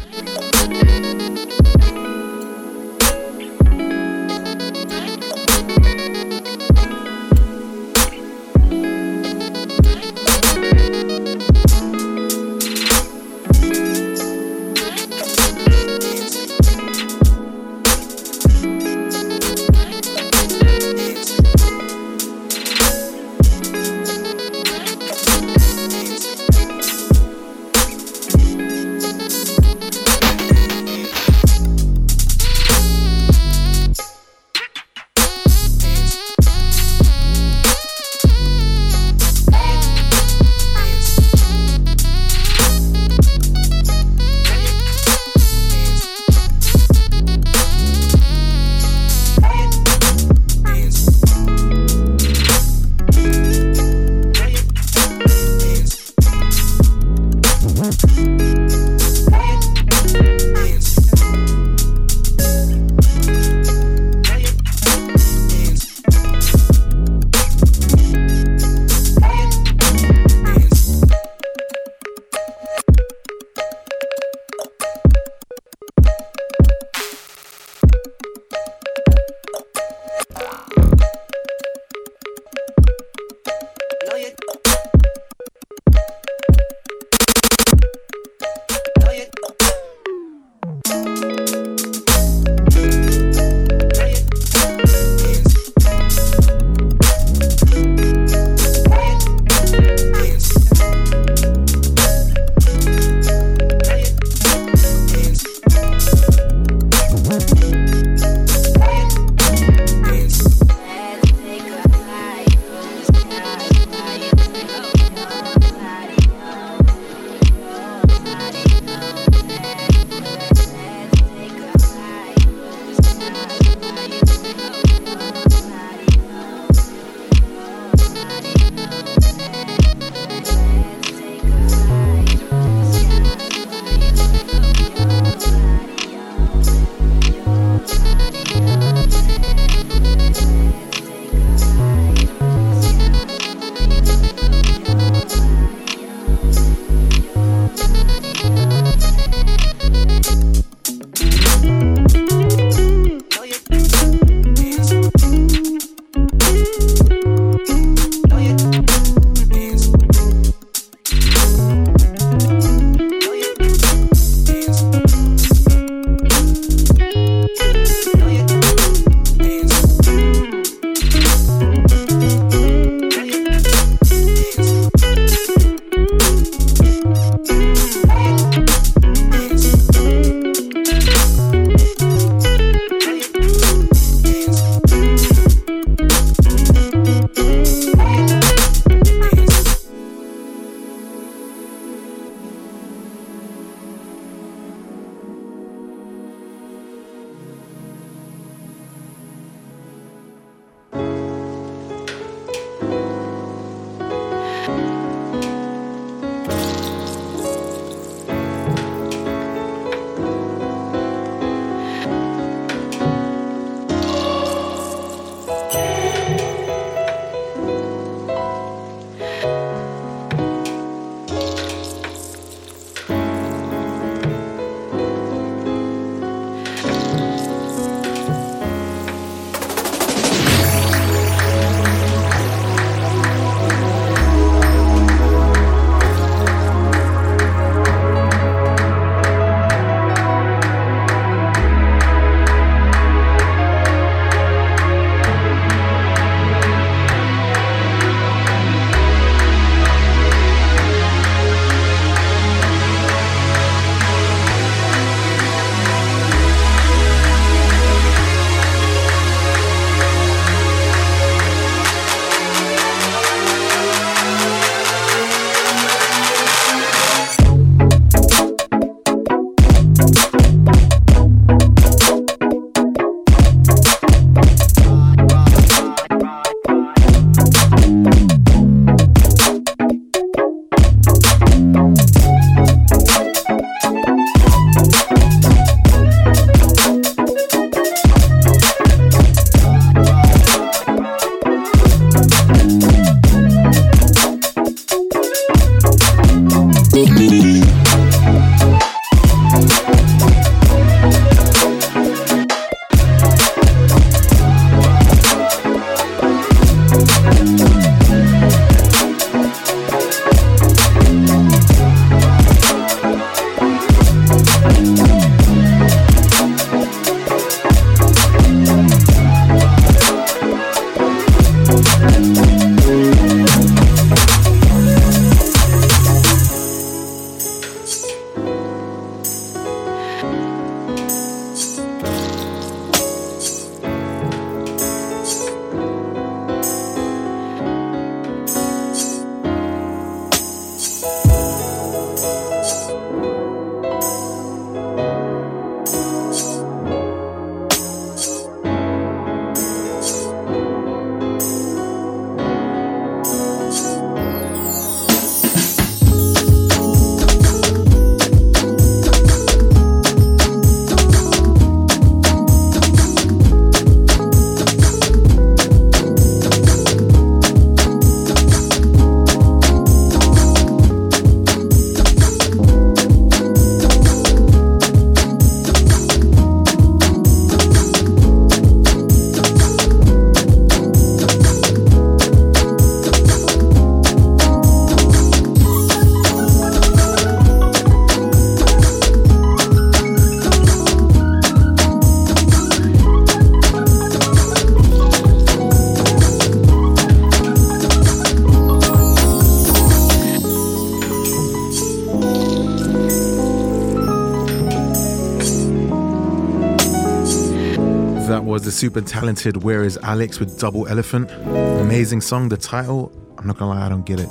Super talented Where Is Alex with Double Elephant. Amazing song. The title, I'm not gonna lie, I don't get it.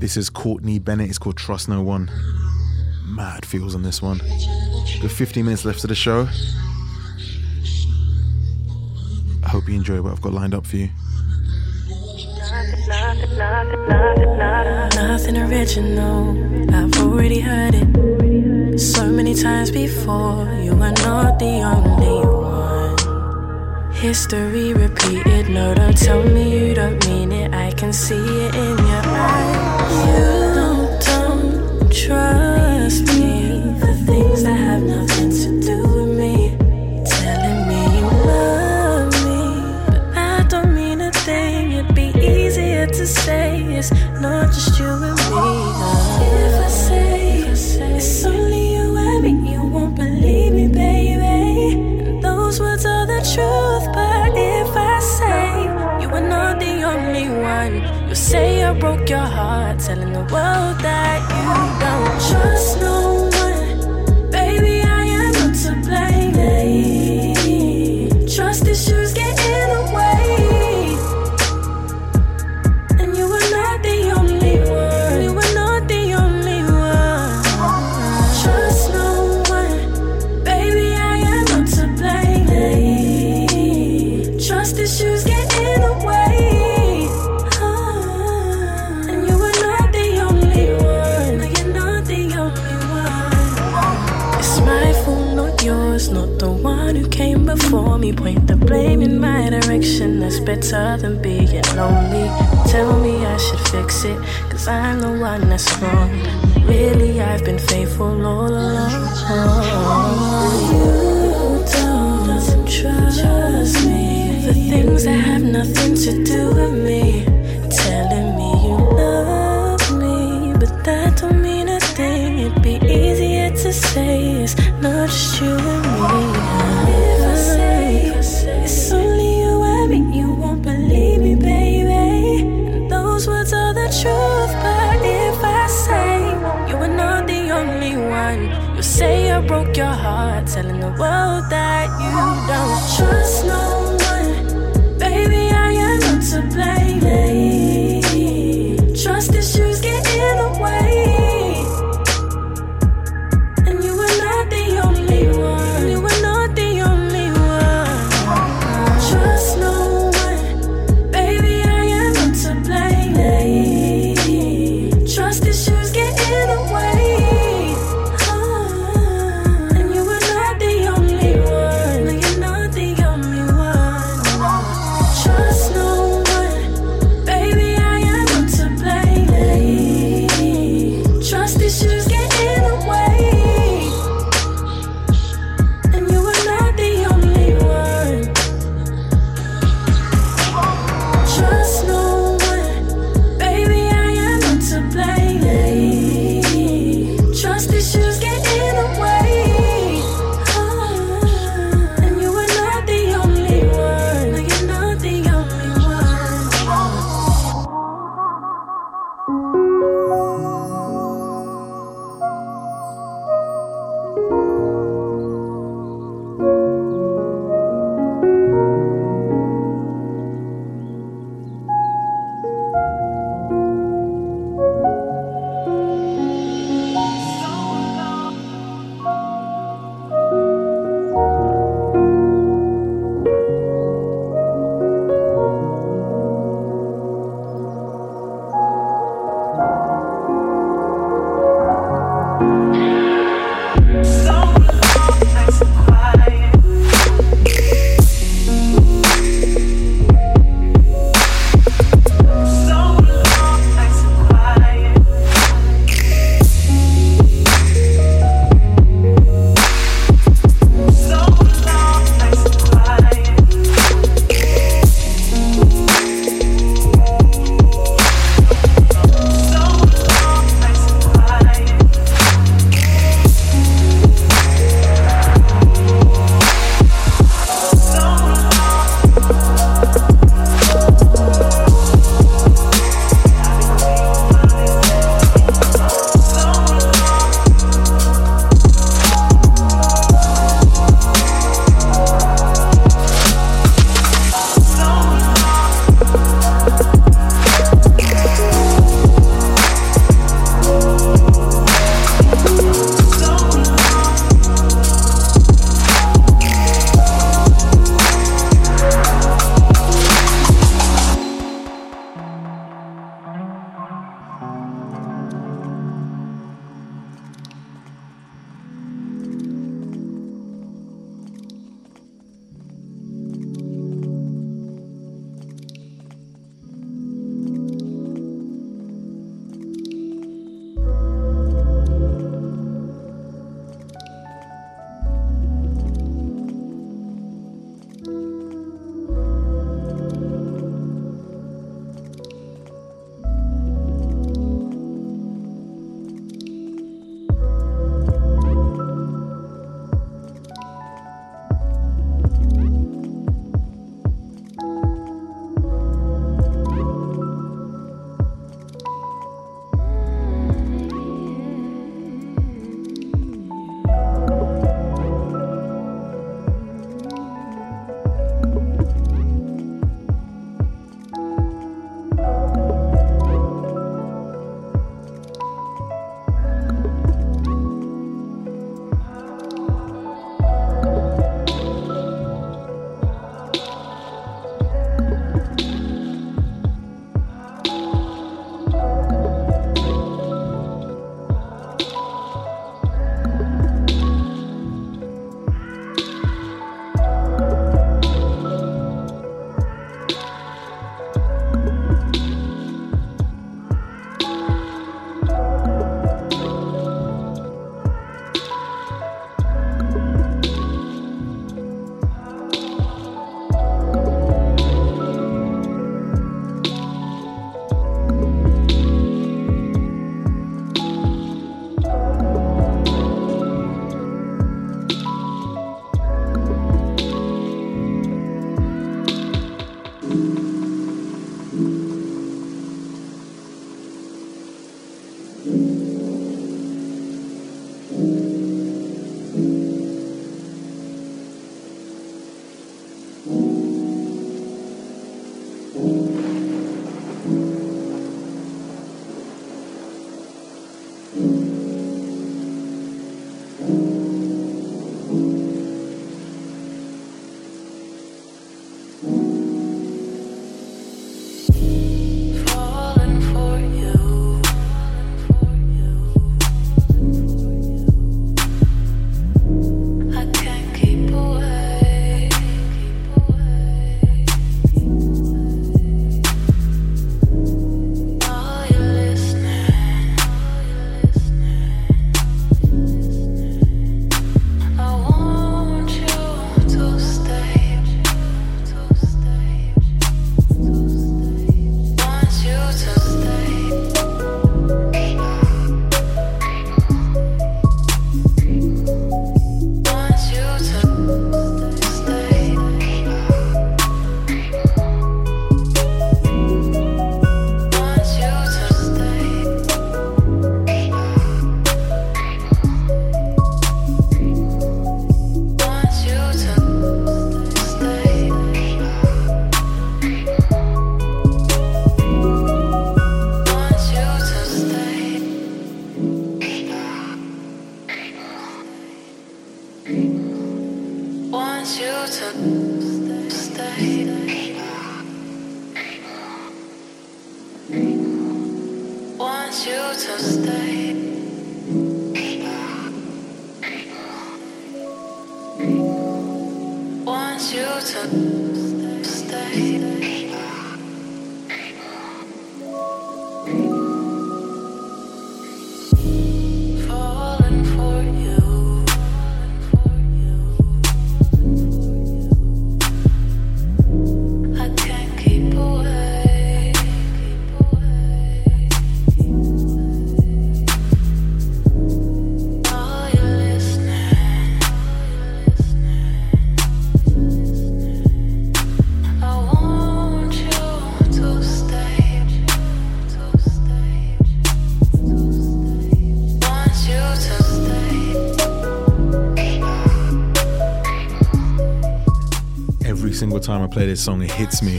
This is Courtney Bennett. It's called Trust No One. Mad feels on this one. Got 15 minutes left of the show. I hope you enjoy what I've got lined up for you. Nothing original, I've already heard it so many times before. You are not the only one. History repeated, no, don't tell me you don't mean it. I can see it in your eyes. You don't, don't trust me world that you don't trust no better than being lonely. Tell me I should fix it, cause I'm the one that's wrong. Really, I've been faithful all along. You don't trust me for things that have nothing to do with me. Telling me you love me, but that don't mean a thing. It'd be easier to say it's not just you and me. World that you don't trust no single time I play this song, it hits me.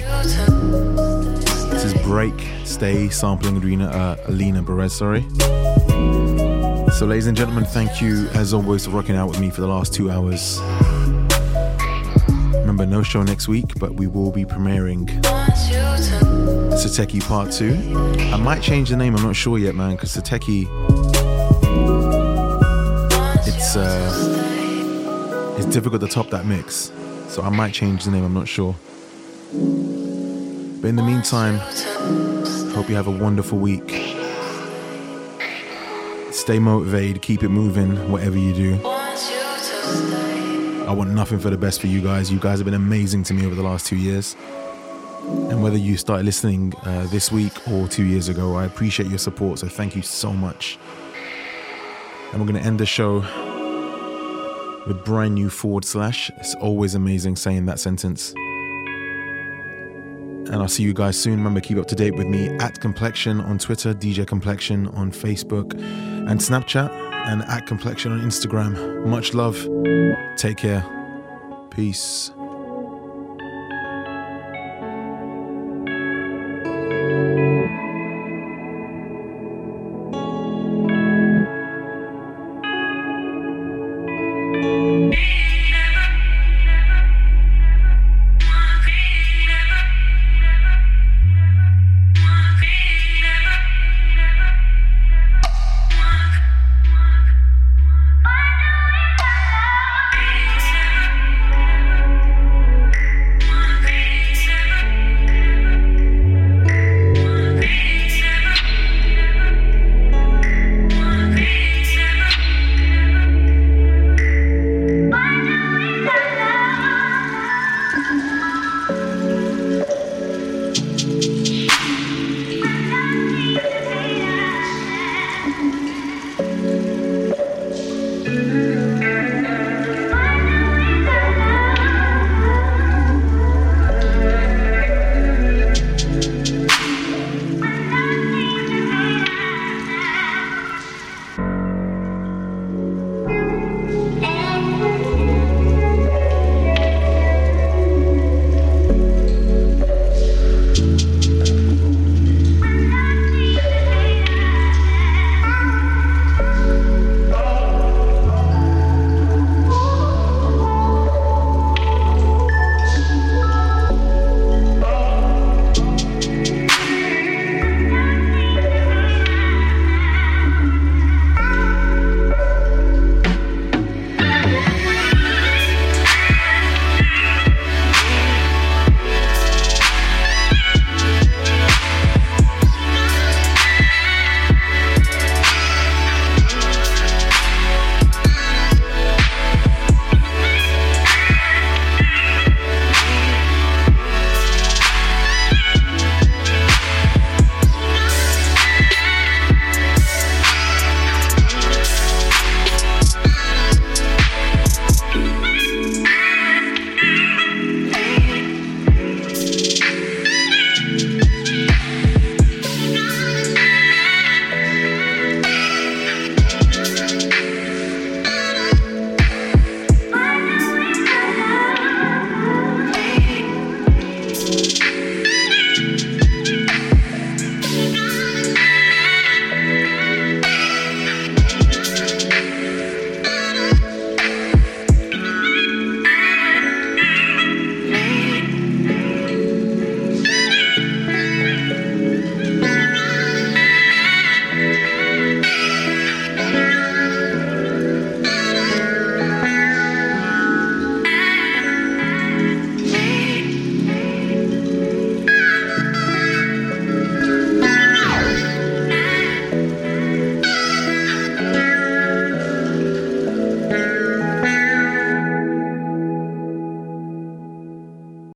This is Break, Stay, sampling Alina, uh, Alina Perez, sorry. So, ladies and gentlemen, thank you as always for rocking out with me for the last two hours. Remember, no show next week, but we will be premiering Sateki Part 2. I might change the name, I'm not sure yet, man, because Sateki. It's, uh, it's difficult to top that mix. So I might change the name, I'm not sure. But in the meantime, hope you have a wonderful week. Stay motivated, keep it moving, whatever you do. I want nothing for the best for you guys. You guys have been amazing to me over the last two years. And whether you started listening uh, this week or two years ago, I appreciate your support. So thank you so much. And we're going to end the show with brand new forward slash. It's always amazing saying that sentence. And I'll see you guys soon. Remember, keep up to date with me at Complexion on Twitter, DJ Complexion on Facebook and Snapchat, and at Complexion on Instagram. Much love. Take care. Peace.